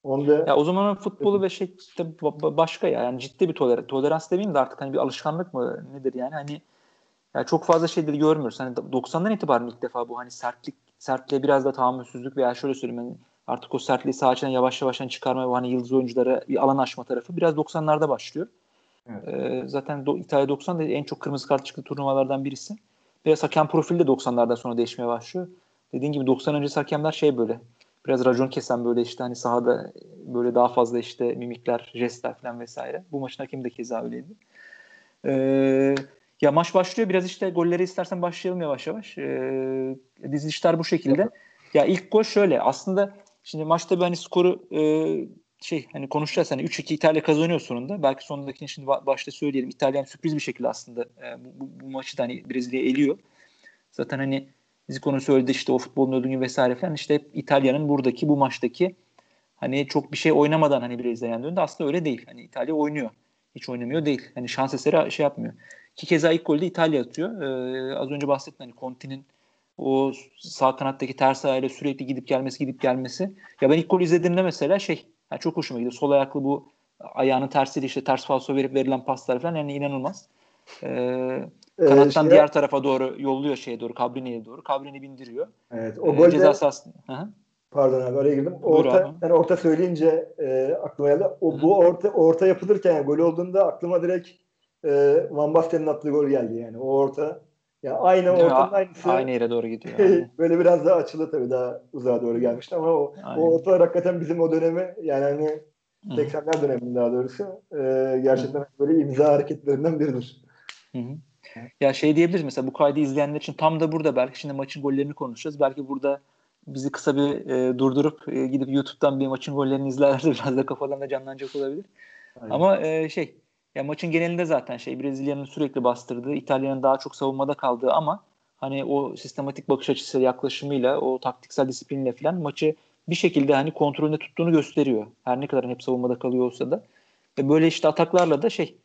S1: Onda ya o zaman futbolu ve şey işte başka ya. Yani ciddi bir toler tolerans demeyeyim de artık hani bir alışkanlık mı nedir yani hani yani çok fazla şeyleri görmüyoruz. Hani 90'dan itibaren ilk defa bu hani sertlik sertliğe biraz da tahammülsüzlük veya şöyle söyleyeyim hani artık o sertliği içinden yavaş yavaş çıkarma ve hani yıldız oyunculara bir alan açma tarafı biraz 90'larda başlıyor. Evet. Ee, zaten do, İtalya 90 da en çok kırmızı kart çıktı turnuvalardan birisi. Biraz hakem profili de 90'lardan sonra değişmeye başlıyor. Dediğin gibi 90 öncesi hakemler şey böyle biraz racon kesen böyle işte hani sahada böyle daha fazla işte mimikler, jestler falan vesaire. Bu maçın hakemi de keza öyleydi. Ee, ya maç başlıyor. Biraz işte golleri istersen başlayalım yavaş yavaş. Ee, dizilişler bu şekilde. Ya ilk gol şöyle. Aslında şimdi maçta bir hani skoru e, şey hani konuşacağız hani 3-2 İtalya kazanıyor sonunda. Belki sonundakini şimdi başta söyleyelim. İtalyan sürpriz bir şekilde aslında e, bu, bu, bu maçı da hani Brezilya eliyor. Zaten hani konu söyledi işte o futbolun öldüğü vesaire falan işte İtalya'nın buradaki bu maçtaki hani çok bir şey oynamadan hani Brezilya döndü. Aslında öyle değil. Hani İtalya oynuyor. Hiç oynamıyor değil. Hani şans eseri şey yapmıyor. Ki keza ilk golü de İtalya atıyor. Ee, az önce bahsettim hani Conti'nin o sağ kanattaki ters ayağıyla sürekli gidip gelmesi gidip gelmesi. Ya ben ilk golü izlediğimde mesela şey yani çok hoşuma gidiyor. Sol ayaklı bu ayağının tersiyle işte ters falso verip verilen paslar falan yani inanılmaz. Ee, kanattan ee, şey, diğer tarafa doğru yolluyor şeye doğru Cabrini'ye doğru. Cabrini bindiriyor.
S2: Evet o ee, golde ceza sahası... Pardon abi araya girdim. Orta, yani orta söyleyince e, aklıma geldi. O, bu orta orta yapılırken yani gol olduğunda aklıma direkt e, Van Basten'in attığı gol geldi yani. O orta ya aynı Değil ortanın aynısı.
S1: Aynı yere doğru gidiyor. Yani.
S2: böyle biraz daha açılı tabii daha uzağa doğru gelmişti ama o, o orta hakikaten bizim o dönemi yani hani 80'ler döneminde daha doğrusu e, gerçekten Hı. böyle imza hareketlerinden biridir.
S1: Hı hı. Ya şey diyebiliriz mesela bu kaydı izleyenler için tam da burada belki şimdi maçın gollerini konuşacağız. Belki burada bizi kısa bir e, durdurup e, gidip YouTube'dan bir maçın gollerini izlerlerse biraz da kafadan da canlanacak olabilir. Aynen. Ama e, şey ya maçın genelinde zaten şey Brezilya'nın sürekli bastırdığı, İtalya'nın daha çok savunmada kaldığı ama hani o sistematik bakış açısı yaklaşımıyla, o taktiksel disiplinle falan maçı bir şekilde hani kontrolünde tuttuğunu gösteriyor. Her ne kadar hep savunmada kalıyor olsa da. Ve böyle işte ataklarla da şey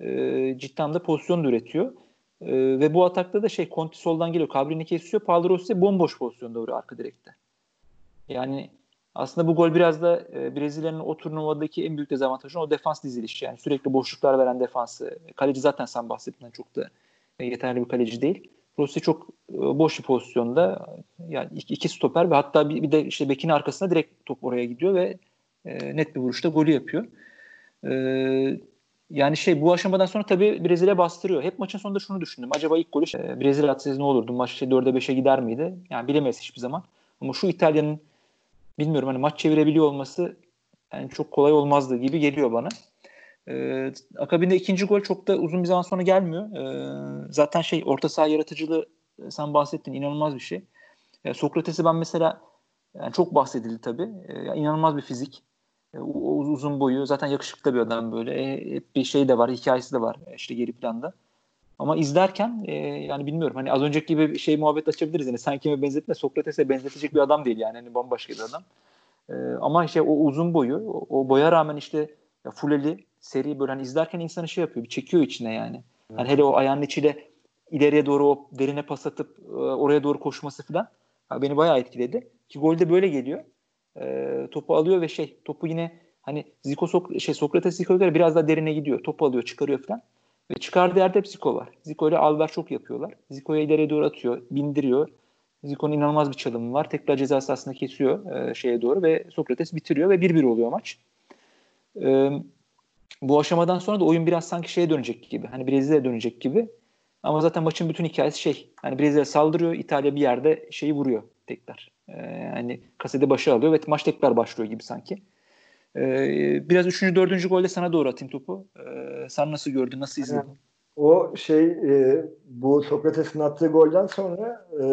S1: e, cidden de pozisyon da üretiyor. E, ve bu atakta da şey Conti soldan geliyor. Cabrini kesiyor. Padrossi bomboş pozisyonda vuruyor arka direkte. Yani aslında bu gol biraz da e, Brezilya'nın o turnuvadaki en büyük dezavantajı o defans dizilişi. Yani sürekli boşluklar veren defansı. Kaleci zaten sen bahsettiğinden çok da e, yeterli bir kaleci değil. Rossi çok e, boş bir pozisyonda yani iki, stoper ve hatta bir, de işte bekin arkasına direkt top oraya gidiyor ve E, net bir vuruşta golü yapıyor. Yani şey bu aşamadan sonra tabii Brezilya bastırıyor. Hep maçın sonunda şunu düşündüm. Acaba ilk golü Brezilya atsaydı ne olurdu? Maç şey 4'e 5'e gider miydi? Yani bilemeyiz hiçbir zaman. Ama şu İtalya'nın bilmiyorum hani maç çevirebiliyor olması yani çok kolay olmazdı gibi geliyor bana. Ee, akabinde ikinci gol çok da uzun bir zaman sonra gelmiyor. Ee, zaten şey orta saha yaratıcılığı sen bahsettin inanılmaz bir şey. E, Sokrates'i ben mesela yani çok bahsedildi tabii. E, inanılmaz bir fizik. E, uzun boyu. Zaten yakışıklı bir adam böyle. E, hep bir şey de var. Hikayesi de var işte geri planda. Ama izlerken e, yani bilmiyorum hani az önceki gibi şey muhabbet açabiliriz. Yani sen kime benzetme Sokrates'e benzetecek bir adam değil yani. Hani bambaşka bir adam. E, ama şey o uzun boyu o, o boya rağmen işte ya fuleli seri böyle hani izlerken insanı şey yapıyor. Bir çekiyor içine yani. yani hele o ayağının içiyle ileriye doğru o derine pas atıp e, oraya doğru koşması falan beni bayağı etkiledi. Ki golde böyle geliyor. E, topu alıyor ve şey topu yine hani Zico Sok şey Sokrates Zico'ya göre biraz daha derine gidiyor. Topu alıyor, çıkarıyor falan. Ve çıkardığı yerde hep Zico var. Zico ile Alver çok yapıyorlar. Zico'ya ileriye doğru atıyor, bindiriyor. Zico'nun inanılmaz bir çalımı var. Tekrar ceza sahasında kesiyor e, şeye doğru ve Sokrates bitiriyor ve 1-1 oluyor maç. E, bu aşamadan sonra da oyun biraz sanki şeye dönecek gibi. Hani Brezilya'ya dönecek gibi. Ama zaten maçın bütün hikayesi şey. Hani Brezilya saldırıyor, İtalya bir yerde şeyi vuruyor tekrar. Ee, yani kasede başı alıyor ve maç tekrar başlıyor gibi sanki. Ee, biraz üçüncü, dördüncü golde sana doğru atayım topu. Ee, sen nasıl gördün, nasıl izledin?
S2: O şey e, bu Sokrates'in attığı golden sonra e,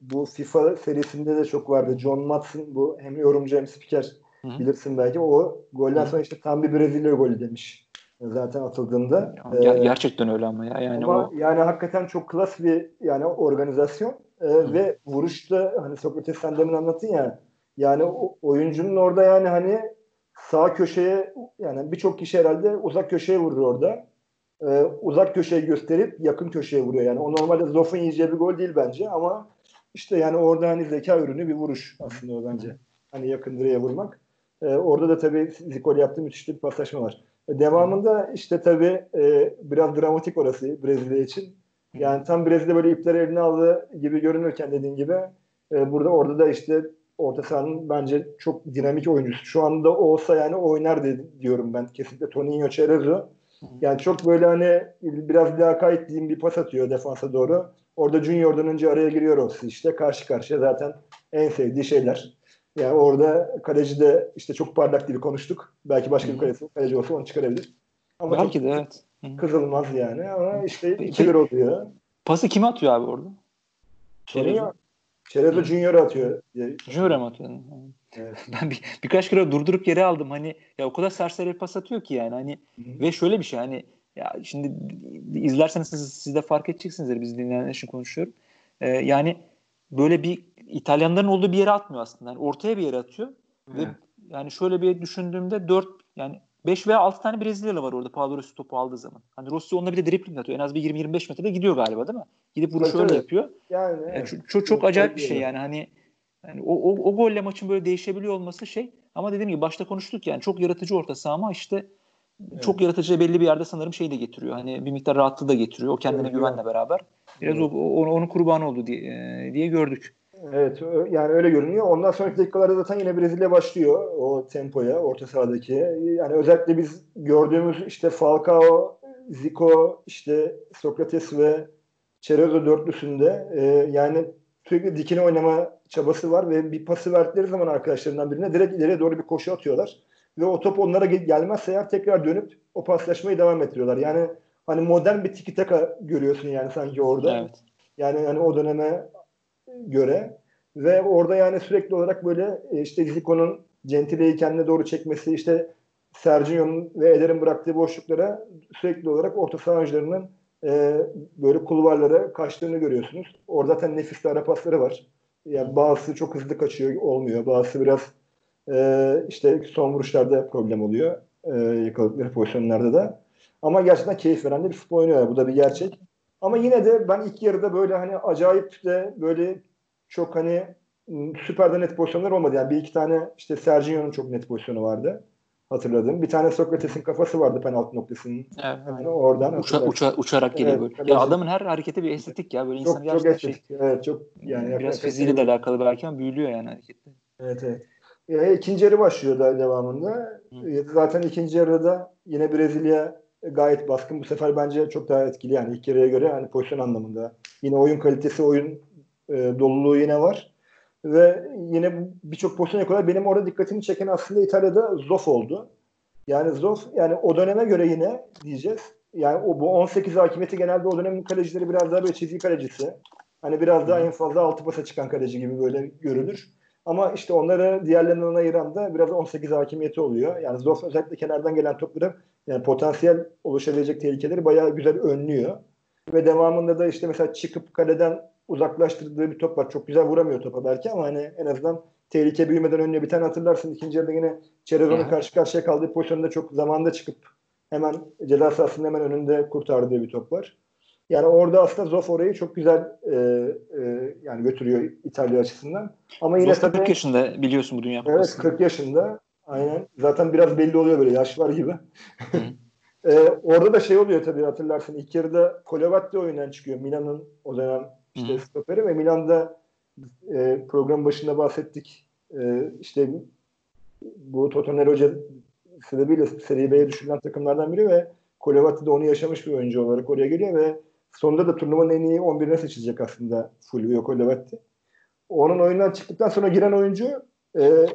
S2: bu FIFA serisinde de çok vardı. John Matson bu hem yorumcu hem spiker Hı-hı. bilirsin belki. O golden Hı-hı. sonra işte tam bir Brezilya golü demiş zaten atıldığında.
S1: Ya, ee, gerçekten öyle ama ya. Yani ama
S2: o... yani hakikaten çok klas bir yani organizasyon ee, ve vuruşta hani Sokrates sen demin anlattın ya yani o, oyuncunun orada yani hani sağ köşeye yani birçok kişi herhalde uzak köşeye vurur orada. Ee, uzak köşeyi gösterip yakın köşeye vuruyor. Yani o normalde Zoff'un yiyeceği bir gol değil bence ama işte yani orada hani zeka ürünü bir vuruş aslında o bence. Hani yakın direğe vurmak. Ee, orada da tabii Zikol yaptığı müthiş bir paslaşma var. Devamında işte tabii e, biraz dramatik orası Brezilya için. Yani tam Brezilya böyle ipleri eline aldı gibi görünürken dediğin gibi e, burada orada da işte orta sahanın bence çok dinamik oyuncusu. Şu anda olsa yani oynar diyorum ben kesinlikle Toninho Cerezo. Yani çok böyle hani biraz lakayt diyeyim bir pas atıyor defansa doğru. Orada Junior'dan önce araya giriyor olsa işte karşı karşıya zaten en sevdiği şeyler. Yani orada kaleci de işte çok parlak gibi konuştuk. Belki başka bir kaleci, kaleci olsa onu çıkarabilir.
S1: Ama Belki de evet.
S2: Kızılmaz yani ama işte 2-1 oluyor.
S1: Pası kim atıyor abi orada?
S2: Çerezo. Çerezo Junior'a atıyor.
S1: Junior'a mı atıyor? Evet. Ben bir, birkaç kere durdurup yere aldım. Hani ya o kadar serseri pas atıyor ki yani hani Hı-hı. ve şöyle bir şey hani ya şimdi izlerseniz siz, siz de fark edeceksinizdir biz dinleyenler için konuşuyorum. Ee, yani böyle bir İtalyanların olduğu bir yere atmıyor aslında. Yani ortaya bir yere atıyor. Hı. Ve yani şöyle bir düşündüğümde 4 yani 5 veya 6 tane Brezilyalı var orada Paulo Rossi topu aldığı zaman. Hani Rossi onunla bir de dribbling atıyor. En az bir 20-25 metrede gidiyor galiba değil mi? Gidip vuruşu öyle yapıyor. Yani, yani çok, çok, çok acayip bir şey yani. Hani yani o, o, o golle maçın böyle değişebiliyor olması şey. Ama dediğim gibi başta konuştuk yani çok yaratıcı orta saha ama işte evet. çok yaratıcı belli bir yerde sanırım şey de getiriyor. Hani bir miktar rahatlığı da getiriyor. O kendine evet, güvenle beraber. Biraz evet. o, o, onun kurbanı oldu diye, diye gördük.
S2: Evet yani öyle görünüyor. Ondan sonraki dakikalarda zaten yine Brezilya başlıyor o tempoya orta sahadaki. Yani özellikle biz gördüğümüz işte Falcao, Zico, işte Sokrates ve Cerezo dörtlüsünde e, yani sürekli dikine oynama çabası var ve bir pası verdikleri zaman arkadaşlarından birine direkt ileriye doğru bir koşu atıyorlar. Ve o top onlara gelmezse eğer tekrar dönüp o paslaşmayı devam ettiriyorlar. Yani hani modern bir tiki taka görüyorsun yani sanki orada. Evet. Yani hani o döneme göre ve orada yani sürekli olarak böyle e, işte Zico'nun Gentile'yi kendine doğru çekmesi işte Sergio'nun ve Eder'in bıraktığı boşluklara sürekli olarak orta saha e, böyle kulvarlara kaçtığını görüyorsunuz. Orada zaten nefis ara pasları var. Yani bazısı çok hızlı kaçıyor olmuyor. Bazısı biraz e, işte son vuruşlarda problem oluyor. E, yakaladıkları pozisyonlarda da. Ama gerçekten keyif veren de bir futbol oynuyorlar. Bu da bir gerçek. Ama yine de ben ilk yarıda böyle hani acayip de böyle çok hani süper de net pozisyonlar olmadı. Yani bir iki tane işte Sergio'nun çok net pozisyonu vardı. Hatırladım. Bir tane Sokrates'in kafası vardı penaltı noktasının. Evet. Yani oradan
S1: uça, uça, uçarak geliyor evet, böyle. Ya adamın her hareketi bir estetik ya. Böyle insan
S2: çok, çok estetik. Şey, evet, çok
S1: yani biraz fiziğiyle de alakalı belki ama büyülüyor yani hareketler.
S2: Evet evet. E, ikinci yarı başlıyor da devamında. E, zaten ikinci yarıda yine Brezilya gayet baskın. Bu sefer bence çok daha etkili yani ilk yarıya göre hani pozisyon anlamında. Yine oyun kalitesi, oyun e, doluluğu yine var. Ve yine birçok pozisyon yakaladı. Benim orada dikkatimi çeken aslında İtalya'da Zoff oldu. Yani Zoff yani o döneme göre yine diyeceğiz. Yani o bu 18 hakimiyeti genelde o dönemin kalecileri biraz daha böyle çizgi kalecisi. Hani biraz daha en fazla altı pasa çıkan kaleci gibi böyle görülür. Ama işte onları diğerlerinden ayıran da biraz 18 hakimiyeti oluyor. Yani Zoff özellikle kenardan gelen topları yani potansiyel oluşabilecek tehlikeleri bayağı güzel önlüyor. Ve devamında da işte mesela çıkıp kaleden uzaklaştırdığı bir top var. Çok güzel vuramıyor topa belki ama hani en azından tehlike büyümeden önüne bir tane hatırlarsın. İkinci yarıda yine Çerezon'un karşı karşıya kaldığı pozisyonda çok zamanda çıkıp hemen ceza sahasının hemen önünde kurtardığı bir top var. Yani orada aslında Zoff orayı çok güzel e, e, yani götürüyor İtalya açısından. Ama yine
S1: Zoff 40 yaşında biliyorsun bu dünya.
S2: Evet 40 yaşında. Aynen. Zaten biraz belli oluyor böyle yaş var gibi. e, orada da şey oluyor tabii hatırlarsın. İlk yarıda Kolovatti oyundan çıkıyor. Milan'ın o dönem işte Hı-hı. stoperi ve Milan'da e, program başında bahsettik. E, işte bu Totoner Hoca sebebiyle Serie B'ye düşürülen takımlardan biri ve Kolovatti de onu yaşamış bir oyuncu olarak oraya geliyor ve sonunda da turnuvanın en iyi 11'ine seçilecek aslında Fulvio Kolovatti. Onun oyundan çıktıktan sonra giren oyuncu e,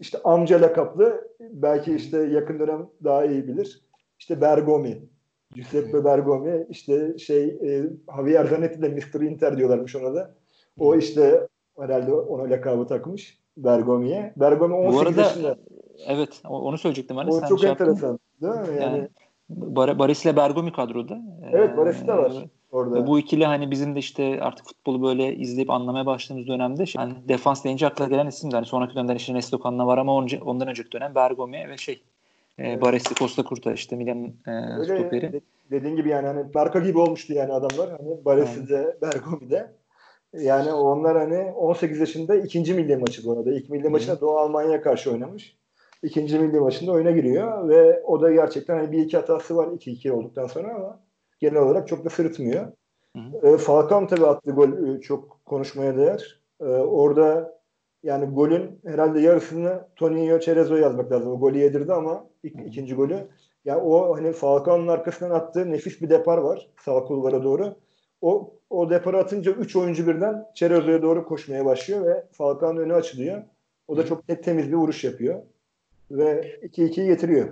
S2: işte amca lakaplı belki işte yakın dönem daha iyi bilir. İşte Bergomi. Giuseppe Bergomi işte şey e, Javier Zanetti de Mr. Inter diyorlarmış ona da. O işte herhalde ona lakabı takmış Bergomi'ye. Bergomi 18 Bu arada, yaşında.
S1: Evet onu söyleyecektim. Hani.
S2: O Sen çok şey enteresan değil mi? Yani, yani
S1: Bar Baris ile Bergomi kadroda.
S2: Evet Baris de var. Ee, orada.
S1: Bu ikili hani bizim de işte artık futbolu böyle izleyip anlamaya başladığımız dönemde şey, hani defans deyince akla gelen isim de hani sonraki dönemden işte Nesto Kanla var ama onca, ondan önceki dönem Bergomi ve şey e. Baresi Costa Curta işte Milan e, stoperi. De,
S2: dediğin gibi yani hani Barka gibi olmuştu yani adamlar. Hani Baresi de Bergomi de. Yani onlar hani 18 yaşında ikinci milli maçı bu arada. İlk milli maçında Doğu Almanya'ya karşı oynamış. İkinci milli maçında oyuna giriyor ve o da gerçekten hani bir iki hatası var 2-2 olduktan sonra ama genel olarak çok da sırıtmıyor. Hı E, Falcao tabii attığı gol e, çok konuşmaya değer. E, orada yani golün herhalde yarısını Toninho Cerezo yazmak lazım. O golü yedirdi ama ilk, ikinci golü. Yani o hani Falcao'nun arkasından attığı nefis bir depar var sağ kulvara doğru. O o deparı atınca 3 oyuncu birden Cerezo'ya doğru koşmaya başlıyor ve Falcao'nun önü açılıyor. O da çok net temiz bir vuruş yapıyor. Ve 2-2'yi getiriyor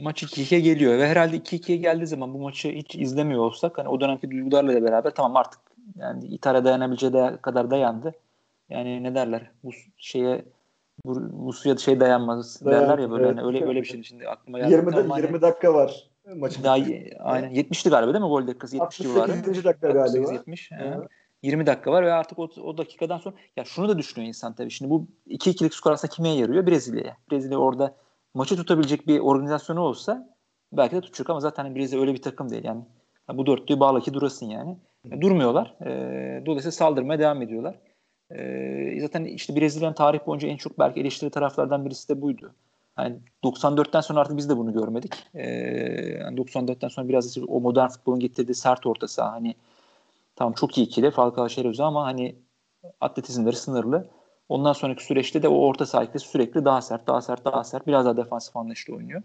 S1: maç 2-2'ye geliyor ve herhalde 2-2'ye geldiği zaman bu maçı hiç izlemiyor olsak hani o dönemki duygularla da beraber tamam artık yani İtalya dayanabileceği kadar dayandı. Yani ne derler bu şeye bu, bu suya şey dayanmaz Dayan, derler ya böyle evet. hani öyle öyle bir şey şimdi aklıma geldi.
S2: 20, da, 20 hani, dakika var maçın.
S1: Daha, aynen 70'ti galiba değil mi gol dakikası 70 civarı.
S2: 68. dakika galiba.
S1: 70. Evet. 20 dakika var ve artık o, o dakikadan sonra ya şunu da düşünüyor insan tabii. Şimdi bu 2-2'lik skor aslında kime yarıyor? Brezilya'ya. Brezilya orada maçı tutabilecek bir organizasyonu olsa belki de tutacak ama zaten Brezilya öyle bir takım değil. Yani bu dörtlüyü bağla ki durasın yani. yani durmuyorlar. E, dolayısıyla saldırmaya devam ediyorlar. E, zaten işte Brezilya'nın tarih boyunca en çok belki eleştiri taraflardan birisi de buydu. Yani 94'ten sonra artık biz de bunu görmedik. E, yani 94'ten sonra biraz o modern futbolun getirdiği sert orta saha hani tamam çok iyi ikili Falcao Şerezio ama hani atletizmleri sınırlı. Ondan sonraki süreçte de o orta sahada sürekli daha sert, daha sert, daha sert, biraz daha defansif anlayışlı oynuyor.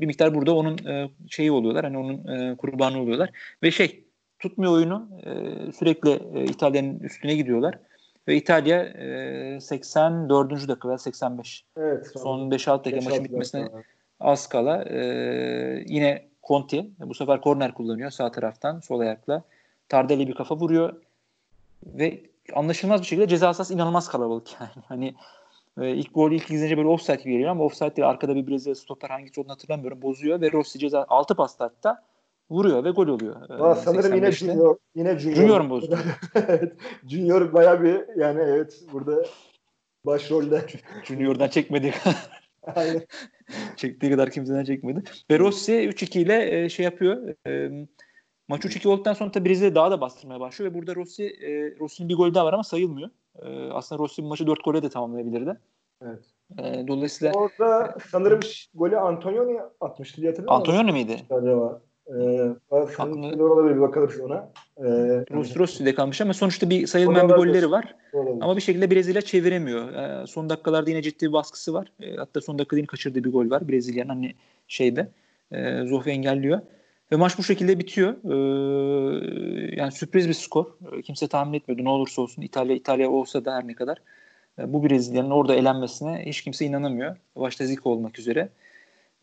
S1: Bir miktar burada onun e, şeyi oluyorlar, hani onun e, kurbanı oluyorlar. Ve şey, tutmuyor oyunu, e, sürekli e, İtalya'nın üstüne gidiyorlar. Ve İtalya e, 84. dakika veya 85.
S2: Evet.
S1: Son 5-6 dakika maçın bitmesine az kala e, yine Conti bu sefer korner kullanıyor sağ taraftan sol ayakla. Tardelli bir kafa vuruyor ve anlaşılmaz bir şekilde ceza sahası inanılmaz kalabalık yani. Hani e, ilk gol ilk izleyince böyle offside gibi geliyor ama offside değil. Arkada bir Brezilya stoper hangisi olduğunu hatırlamıyorum. Bozuyor ve Rossi ceza 6 pasta hatta vuruyor ve gol oluyor.
S2: Aa, sanırım yine Junior. Yine Junior. Junior
S1: mu bozdu?
S2: evet. Junior baya bir yani evet burada başrolde.
S1: Junior'dan çekmedi. Aynen. Çektiği kadar kimseden çekmedi. Ve Rossi 3-2 ile e, şey yapıyor. E, Maç 3-2 olduktan sonra tabii Brezilya daha da bastırmaya başlıyor ve burada Rossi e, Rossi'nin bir golü daha var ama sayılmıyor. E, aslında Rossi maçı 4 gole de tamamlayabilirdi.
S2: Evet.
S1: E, dolayısıyla
S2: orada sanırım golü Antonioni atmıştı diye hatırlıyorum.
S1: Antonioni miydi?
S2: Acaba. Ee, Aklına... olabilir bir bakarız ona.
S1: Ee, Rossi'de kalmış ama sonuçta bir sayılmayan bir golleri var. Olabilir. Ama bir şekilde Brezilya çeviremiyor. Ee, son dakikalarda yine ciddi bir baskısı var. Ee, hatta son dakikada yine kaçırdığı bir gol var Brezilya'nın hani şeyde. E, Zoff engelliyor. Ve maç bu şekilde bitiyor. Ee, yani sürpriz bir skor. Ee, kimse tahmin etmiyordu ne olursa olsun. İtalya İtalya olsa da her ne kadar. E, bu Brezilya'nın orada elenmesine hiç kimse inanamıyor. Başta Zico olmak üzere.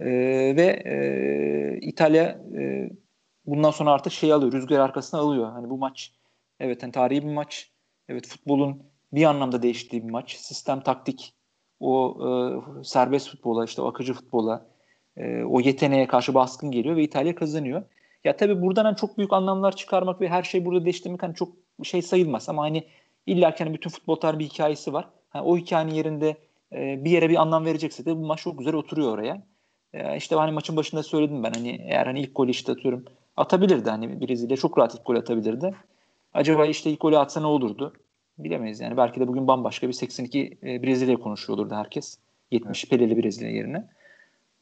S1: E, ve e, İtalya e, bundan sonra artık şey alıyor. Rüzgar arkasına alıyor. Hani bu maç evet hani tarihi bir maç. Evet futbolun bir anlamda değiştiği bir maç. Sistem, taktik, o e, serbest futbola, işte o akıcı futbola, e, o yeteneğe karşı baskın geliyor ve İtalya kazanıyor. Ya tabii buradan hani çok büyük anlamlar çıkarmak ve her şey burada değiştirmek hani çok şey sayılmaz ama hani illa ki hani bütün futbol tarihi bir hikayesi var. Yani o hikayenin yerinde e, bir yere bir anlam verecekse de bu maç çok güzel oturuyor oraya. E, işte hani maçın başında söyledim ben hani eğer hani ilk golü işte atıyorum atabilirdi hani Brezilya çok rahat ilk gol atabilirdi. Acaba işte ilk golü atsa ne olurdu? Bilemeyiz yani. Belki de bugün bambaşka bir 82 e, Brezilya konuşuyor olurdu herkes. 70 evet. Peleli Brezilya yerine.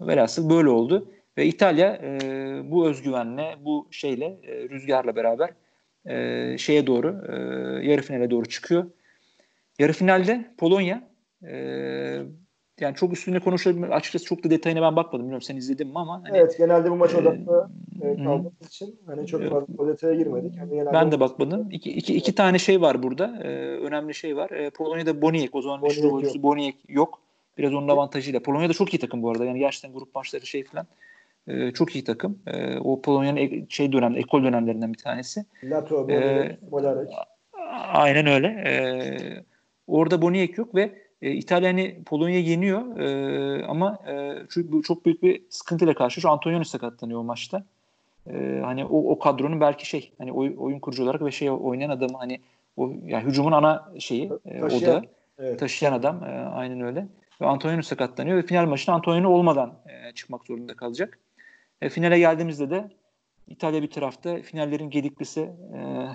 S1: Velhasıl böyle oldu. Ve İtalya e, bu özgüvenle, bu şeyle, e, rüzgarla beraber e, şeye doğru, e, yarı finale doğru çıkıyor. Yarı finalde Polonya e, yani çok üstünde konuşabilirim. Açıkçası çok da detayına ben bakmadım. Bilmiyorum sen izledin mi ama.
S2: Hani, evet genelde bu maç odaklı e, kaldığımız için hani çok fazla detaya girmedik. Hani
S1: ben de bakmadım. İki, iki, iki tane şey var burada. E, önemli şey var. E, Polonya'da Boniek o zaman meşhur oyuncusu Boniek yok. Biraz onun avantajıyla. Polonya da çok iyi takım bu arada. Yani gerçekten grup maçları şey falan e, çok iyi takım. E, o Polonya'nın e, şey dönem, ekol dönemlerinden bir tanesi.
S2: Lato, e,
S1: Aynen öyle. E, orada Boniek yok ve e, İtalya hani Polonya yeniyor e, ama e, çok, çok büyük bir sıkıntıyla karşı şu Antonioni sakatlanıyor o maçta. E, hani o, o kadronun belki şey hani oy, oyun kurucu olarak ve şey oynayan adamı hani o yani hücumun ana şeyi e, o da evet. taşıyan adam e, aynen öyle. Ve Antonioni sakatlanıyor ve final maçına Antonioni olmadan e, çıkmak zorunda kalacak. E, finale geldiğimizde de İtalya bir tarafta finallerin gediklisi e,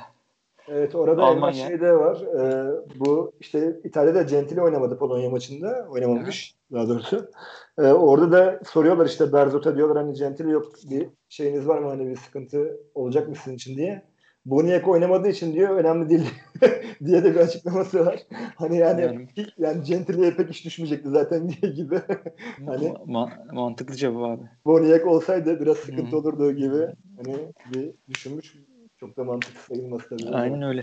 S2: Evet orada Almanya. şey de var. E, bu işte İtalya'da Gentili oynamadı Polonya maçında. Oynamamış evet. daha doğrusu. E, orada da soruyorlar işte Berzot'a diyorlar hani Gentili yok bir şeyiniz var mı hani bir sıkıntı olacak mı sizin için diye. Boniek oynamadığı için diyor önemli değil diye de bir açıklaması var. Hani yani yani, yani Gentily'e pek iş düşmeyecekti zaten diye gibi.
S1: hani ma- mantıklı cevap abi.
S2: Boniek olsaydı biraz sıkıntı hmm. olurdu gibi hani bir düşünmüş. Çok da mantıklı sayılmaz tabii.
S1: Aynen öyle.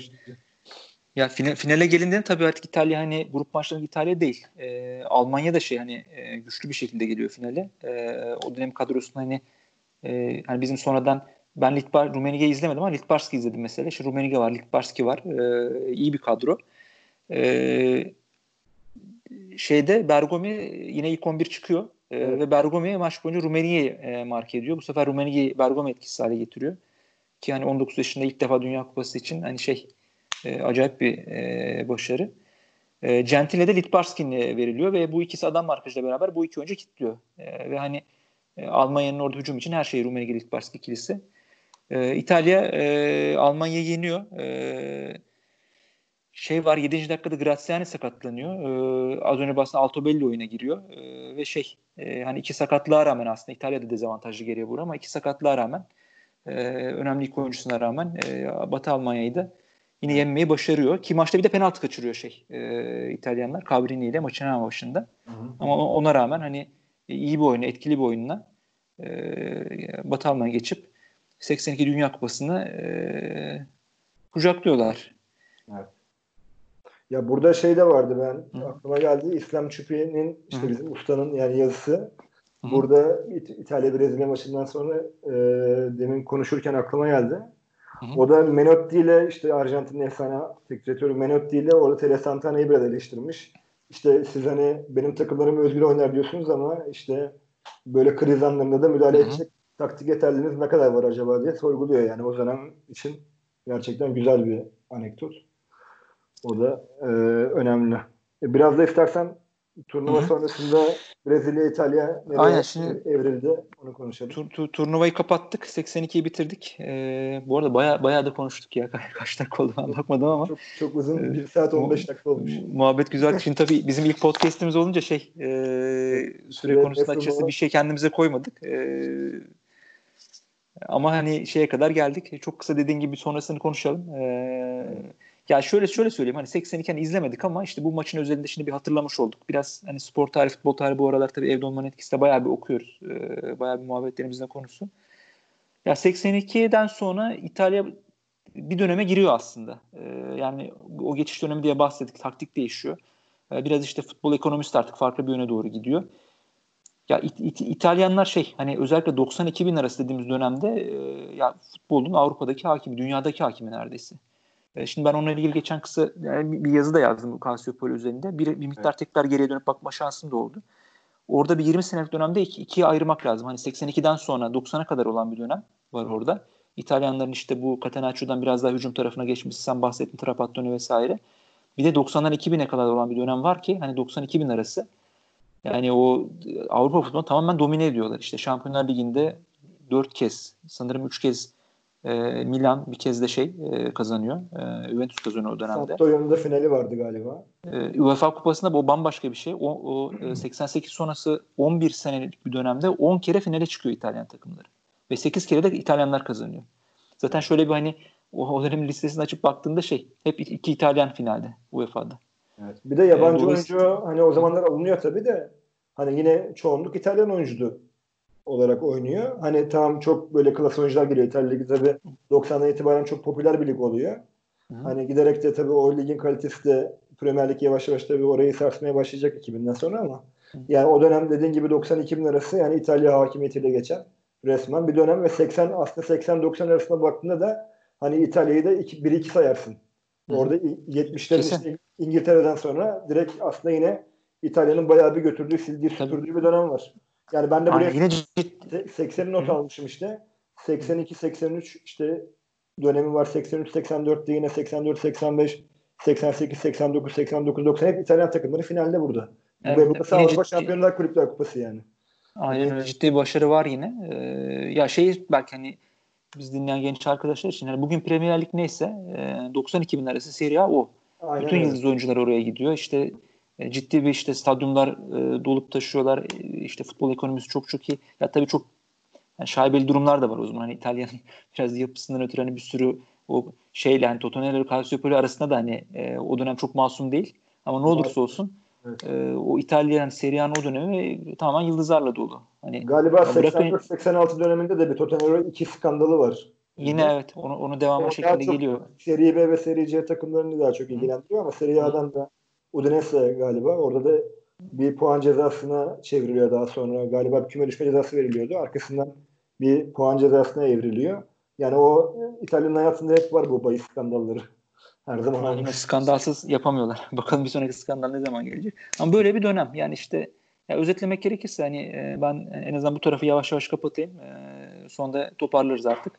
S1: Ya final, finale gelindiğinde tabii artık İtalya hani grup maçlarında İtalya değil. Ee, Almanya da şey hani e, güçlü bir şekilde geliyor finale. Ee, o dönem kadrosunda hani e, hani bizim sonradan ben Litbar, Rummenigge izlemedim ama Litbarski izledim mesela. İşte Rummenigge var, Litbarski var. Ee, iyi bir kadro. Ee, şeyde Bergomi yine ilk 11 çıkıyor. Ee, evet. Ve Bergomi maç boyunca Rummenigge'yi e, mark ediyor. Bu sefer Rummenigge'yi Bergomi etkisiz hale getiriyor. Ki hani 19 yaşında ilk defa Dünya Kupası için hani şey e, acayip bir e, başarı. E, Gentile de Litbarski'nin veriliyor ve bu ikisi adam markajla beraber bu iki oyuncu kilitliyor. E, ve hani e, Almanya'nın orada hücum için her şey Rummenigge Litbarski ikilisi. E, İtalya e, Almanya yeniyor. E, şey var 7. dakikada Graziani sakatlanıyor. E, az önce bahseden Altobelli oyuna giriyor. E, ve şey e, hani iki sakatlığa rağmen aslında İtalya'da dezavantajlı geriye vurur ama iki sakatlığa rağmen e, önemli ilk oyuncusuna rağmen e, Batı Almanya'yı da yine yenmeyi başarıyor. Ki maçta bir de penaltı kaçırıyor şey e, İtalyanlar. Cabrini ile maçın hemen başında. Hı hı. Ama ona rağmen hani iyi bir oyunu, etkili bir oyunla e, Batı Almanya geçip 82 Dünya Kupası'nı e, kucaklıyorlar. Evet.
S2: Ya burada şey de vardı ben Hı. aklıma geldi İslam Çupi'nin işte Hı. bizim ustanın yani yazısı. Hı. Burada İt- İtalya Brezilya maçından sonra e, demin konuşurken aklıma geldi. Hı. O da Menotti ile işte Arjantin'in efsane teknik direktörü Menotti ile orada Tele Santana'yı biraz eleştirmiş. İşte siz hani benim takımlarım özgür oynar diyorsunuz ama işte böyle kriz anlarında da müdahale Hı. edecek taktik yeterliliğiniz ne kadar var acaba diye sorguluyor yani o dönem için gerçekten güzel bir anekdot. O da e, önemli. E, biraz da istersen turnuva Hı-hı. sonrasında Brezilya, İtalya nereye Aynen, şimdi evrildi onu konuşalım.
S1: Tur, tur, turnuvayı kapattık. 82'yi bitirdik. Ee, bu arada baya baya da konuştuk ya. Kaç dakika oldu ben bakmadım ama.
S2: Çok, çok uzun. Ee, 1 saat 15 dakika olmuş.
S1: Muhabbet güzel. Şimdi tabii bizim ilk podcast'imiz olunca şey e, süre evet, konusunda açıkçası bir şey kendimize koymadık. E, Ama hani şeye kadar geldik. Çok kısa dediğin gibi sonrasını konuşalım. Ee, ya şöyle şöyle söyleyeyim hani 82 hani izlemedik ama işte bu maçın özelinde şimdi bir hatırlamış olduk. Biraz hani spor tarihi, futbol tarihi bu aralar tabii evde olmanın etkisi de bayağı bir okuyoruz. Ee, bayağı bir muhabbetlerimizden konusu. Ya 82'den sonra İtalya bir döneme giriyor aslında. Ee, yani o geçiş dönemi diye bahsettik. Taktik değişiyor. Ee, biraz işte futbol ekonomisi artık farklı bir yöne doğru gidiyor. Ya İt- İt- İtalyanlar şey hani özellikle 92 bin arası dediğimiz dönemde e, ya futbolun Avrupa'daki hakimi, dünyadaki hakimi neredeyse. E, şimdi ben onunla ilgili geçen kısa yani bir yazı da yazdım Calciopoli üzerinde. Bir, bir miktar evet. tekrar geriye dönüp bakma şansım da oldu. Orada bir 20 senelik dönemde iki, ikiye ayırmak lazım. Hani 82'den sonra 90'a kadar olan bir dönem var orada. İtalyanların işte bu Catenaccio'dan biraz daha hücum tarafına geçmesi sen bahsettin Trapattoni vesaire. Bir de 90'dan 2000'e kadar olan bir dönem var ki hani 90-2000 arası yani o Avrupa futbolunu tamamen domine ediyorlar. İşte Şampiyonlar Ligi'nde 4 kez sanırım 3 kez e, Milan bir kez de şey e, kazanıyor. E, Juventus kazanıyor o dönemde.
S2: Sampdoria'nın da finali vardı galiba.
S1: E, UEFA Kupası'nda o bambaşka bir şey. O, o e, 88 sonrası 11 senelik bir dönemde 10 kere finale çıkıyor İtalyan takımları. Ve 8 kere de İtalyanlar kazanıyor. Zaten şöyle bir hani o, o dönemin listesini açıp baktığında şey hep iki İtalyan finalde UEFA'da.
S2: Evet. Bir de yabancı ee, oyuncu hani o zamanlar alınıyor tabii de hani yine çoğunluk İtalyan oyuncu olarak oynuyor. Hani tamam çok böyle klas oyuncular geliyor. İtalya Ligi tabii 90'dan itibaren çok popüler bir lig oluyor. Hı. Hani giderek de tabii o ligin kalitesi de Premier Lig yavaş yavaş tabii orayı sarsmaya başlayacak 2000'den sonra ama Hı. yani o dönem dediğin gibi 90-2000 arası yani İtalya hakimiyetiyle geçen resmen bir dönem ve 80 aslında 80-90 arasında baktığında da hani İtalya'yı da 1-2 sayarsın. Orada 70'lerin işte İngiltere'den sonra direkt aslında yine İtalya'nın bayağı bir götürdüğü, sildiği, süpürdüğü bir dönem var. Yani ben de buraya yine 80'i not almışım işte. 82, 83 işte dönemi var. 83, 84'te yine 84, 85, 88, 89, 89, 90 hep İtalyan takımları finalde burada. Evet, Ve bu da Avrupa Şampiyonlar Kulüpler Kupası yani.
S1: Aynen öyle. Ciddi başarı var yine. Ee, ya şey belki hani biz dinleyen genç arkadaşlar için yani bugün Premier Lig neyse e, 92 bin arası Serie A o. Aynen Bütün öyle. yıldız oyuncular oraya gidiyor. İşte ciddi bir işte stadyumlar e, dolup taşıyorlar. E, işte futbol ekonomisi çok çok iyi. Ya tabii çok yani şaibeli durumlar da var o zaman. Hani İtalya'nın biraz yapısından ötürü hani bir sürü o şeyle hani Totonello Calciopoli arasında da hani e, o dönem çok masum değil. Ama ne olursa olsun evet. e, o İtalyan Serie A'nın o dönemi tamamen yıldızlarla dolu. Hani
S2: Galiba 84-86 döneminde de bir Totonello iki skandalı var.
S1: Yine evet onu, onu devamlı şekilde geliyor.
S2: Serie B ve Serie C takımlarını daha çok ilgilendiriyor ama Serie A'dan da Udinese galiba orada da bir puan cezasına çevriliyor daha sonra. Galiba bir küme düşme cezası veriliyordu. Arkasından bir puan cezasına evriliyor. Yani o İtalya'nın hayatında hep var bu bahis skandalları. Her zaman
S1: aynı. Skandalsız yapamıyorlar. Bakalım bir sonraki skandal ne zaman gelecek. Ama böyle bir dönem. Yani işte ya özetlemek gerekirse hani e, ben en azından bu tarafı yavaş yavaş kapatayım. E, sonunda toparlarız artık.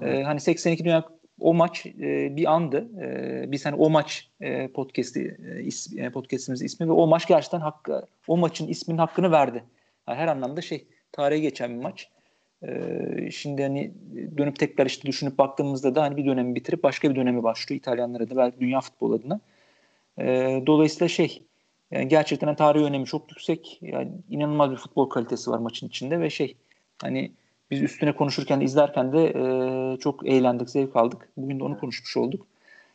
S1: E, hani 82 Dünya o maç e, bir andı. E, biz hani o maç e, podcast'i e, is, e, podcast'imizin ismi ve o maç gerçekten hakkı, o maçın isminin hakkını verdi. Yani her anlamda şey tarihe geçen bir maç. E, şimdi hani dönüp tekrar işte düşünüp baktığımızda da hani bir dönemi bitirip başka bir dönemi başlıyor İtalyanlara da belki dünya futbol adına. E, dolayısıyla şey yani gerçekten tarihi önemi çok yüksek. Yani inanılmaz bir futbol kalitesi var maçın içinde ve şey hani biz üstüne konuşurken, izlerken de e, çok eğlendik, zevk aldık. Bugün de onu konuşmuş olduk.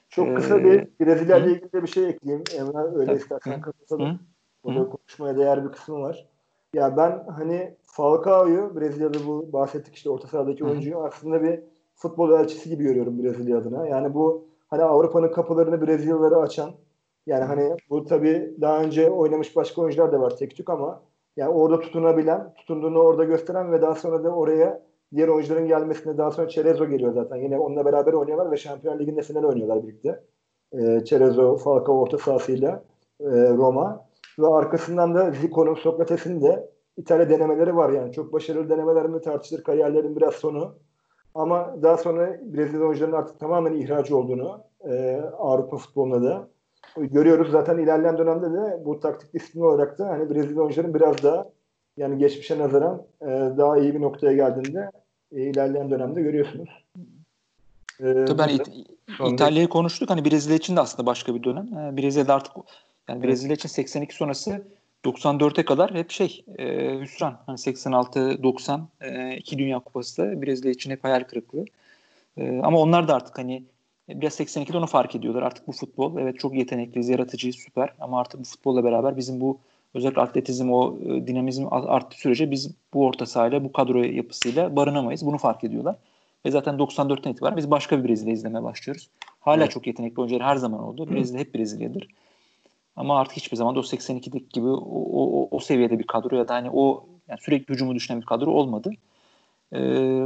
S2: Çok kısa ee, bir Brezilya ile ilgili bir şey ekleyeyim. Emre öyle istersen kapatalım. Burada konuşmaya değer bir kısmı var. Ya ben hani Falcao'yu Brezilya'da bu bahsettik işte orta sahadaki oyuncuyu aslında bir futbol elçisi gibi görüyorum Brezilya adına. Yani bu hani Avrupa'nın kapılarını Brezilyalılara açan yani hani bu tabii daha önce oynamış başka oyuncular da var tek tük ama yani orada tutunabilen, tutunduğunu orada gösteren ve daha sonra da oraya diğer oyuncuların gelmesine daha sonra Cerezo geliyor zaten. Yine onunla beraber oynuyorlar ve Şampiyon Ligi'nde final oynuyorlar birlikte. E, Cerezo, Falcao orta sahasıyla e, Roma. Ve arkasından da Zico'nun, Sokrates'in de İtalya denemeleri var yani. Çok başarılı denemeler mi tartışılır kariyerlerin biraz sonu. Ama daha sonra Brezilya oyuncularının artık tamamen ihracı olduğunu e, Avrupa futboluna da görüyoruz zaten ilerleyen dönemde de bu taktik disiplin olarak da hani Brezilya oyuncuların biraz daha yani geçmişe nazaran e, daha iyi bir noktaya geldiğinde e, ilerleyen dönemde görüyorsunuz.
S1: E, Tabii hani İt- İtalya'yı konuştuk. Hani Brezilya için de aslında başka bir dönem. E, Brezilya'da artık yani Brezilya için 82 sonrası 94'e kadar hep şey e, hüsran. Hani 86-90 e, iki Dünya Kupası da Brezilya için hep hayal kırıklığı. E, ama onlar da artık hani biraz 82'de onu fark ediyorlar. Artık bu futbol evet çok yetenekliyiz, yaratıcıyız, süper ama artık bu futbolla beraber bizim bu özellikle atletizm o e, dinamizm arttığı sürece biz bu orta sahayla bu kadro yapısıyla barınamayız. Bunu fark ediyorlar. Ve zaten 94'ten itibaren biz başka bir Brezilya izlemeye başlıyoruz. Hala evet. çok yetenekli oyuncular her zaman oldu. Brezilya hep Brezilya'dır. Ama artık hiçbir zaman da o 82'deki gibi o, o, o seviyede bir kadro ya da hani o yani sürekli hücumu düşünen bir kadro olmadı. Ee,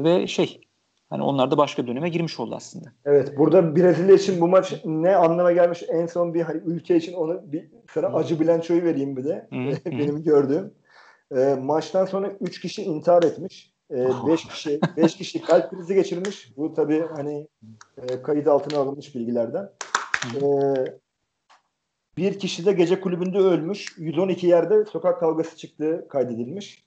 S1: ve şey hani onlar da başka döneme girmiş oldu aslında.
S2: Evet burada Brezilya için bu maç ne anlama gelmiş en son bir hani ülke için onu bir sana acı bilançoyu vereyim bir de benim gördüğüm. E, maçtan sonra 3 kişi intihar etmiş. 5 e, beş kişi 5 kişi kalp krizi geçirmiş. Bu tabii hani e, kayıt altına alınmış bilgilerden. E, bir kişi de gece kulübünde ölmüş. 112 yerde sokak kavgası çıktığı kaydedilmiş.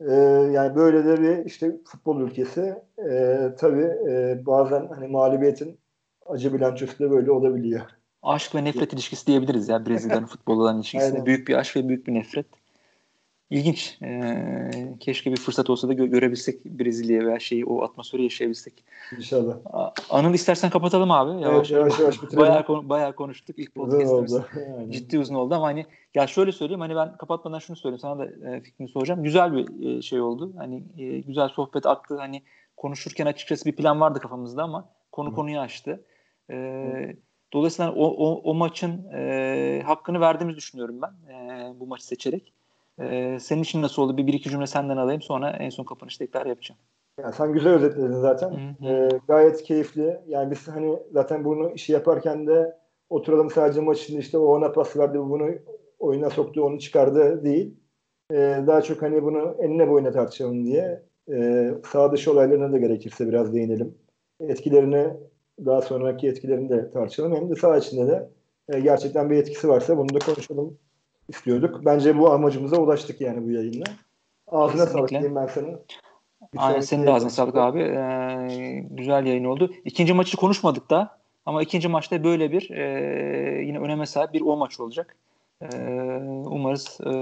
S2: Ee, yani böyle de bir işte futbol ülkesi. Ee, tabii e, bazen hani mağlubiyetin acı bilançosu da böyle olabiliyor.
S1: Aşk ve nefret ilişkisi diyebiliriz ya Brezilya'nın futboldan ilişkisine. Büyük bir aşk ve büyük bir nefret. İlginç. Ee, keşke bir fırsat olsa da gö- görebilsek Brezilya'ya veya şeyi o atmosferi yaşayabilsek.
S2: İnşallah.
S1: Anıl istersen kapatalım abi.
S2: Yavaş evet, yavaş, yavaş bitirelim.
S1: Bayağı, konu, bayağı konuştuk. İlk podcast'ımız ciddi uzun oldu ama hani ya şöyle söyleyeyim hani ben kapatmadan şunu söyleyeyim sana da e, fikrini soracağım. Güzel bir e, şey oldu. Hani e, güzel sohbet aktı. Hani konuşurken açıkçası bir plan vardı kafamızda ama konu Hı. konuyu açtı. E, dolayısıyla o, o, o maçın e, hakkını verdiğimizi düşünüyorum ben. E, bu maçı seçerek. Ee, senin için nasıl oldu? Bir, bir iki cümle senden alayım sonra en son kapanış tekrar yapacağım.
S2: Yani sen güzel özetledin zaten. Ee, gayet keyifli. Yani biz hani zaten bunu işi yaparken de oturalım sadece maçın işte o ona pas verdi bunu oyuna soktu onu çıkardı değil. Ee, daha çok hani bunu enine boyuna tartışalım diye e, sağ dışı olaylarına da gerekirse biraz değinelim. Etkilerini daha sonraki etkilerini de tartışalım. Hem de sağ içinde de e, gerçekten bir etkisi varsa bunu da konuşalım istiyorduk. Bence bu amacımıza ulaştık yani bu yayınla. Ağzına sağlık diyeyim ben sana.
S1: Aynen senin de ağzına sağlık abi. Ee, güzel yayın oldu. İkinci maçı konuşmadık da ama ikinci maçta böyle bir e, yine öneme sahip bir o maç olacak. E, umarız e,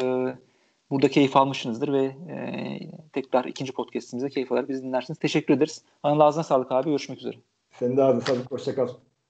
S1: burada keyif almışsınızdır ve e, tekrar ikinci podcastimize keyif alır. Bizi dinlersiniz. Teşekkür ederiz. Anıl ağzına sağlık abi. Görüşmek üzere.
S2: Senin de ağzına sağlık. Hoşçakal.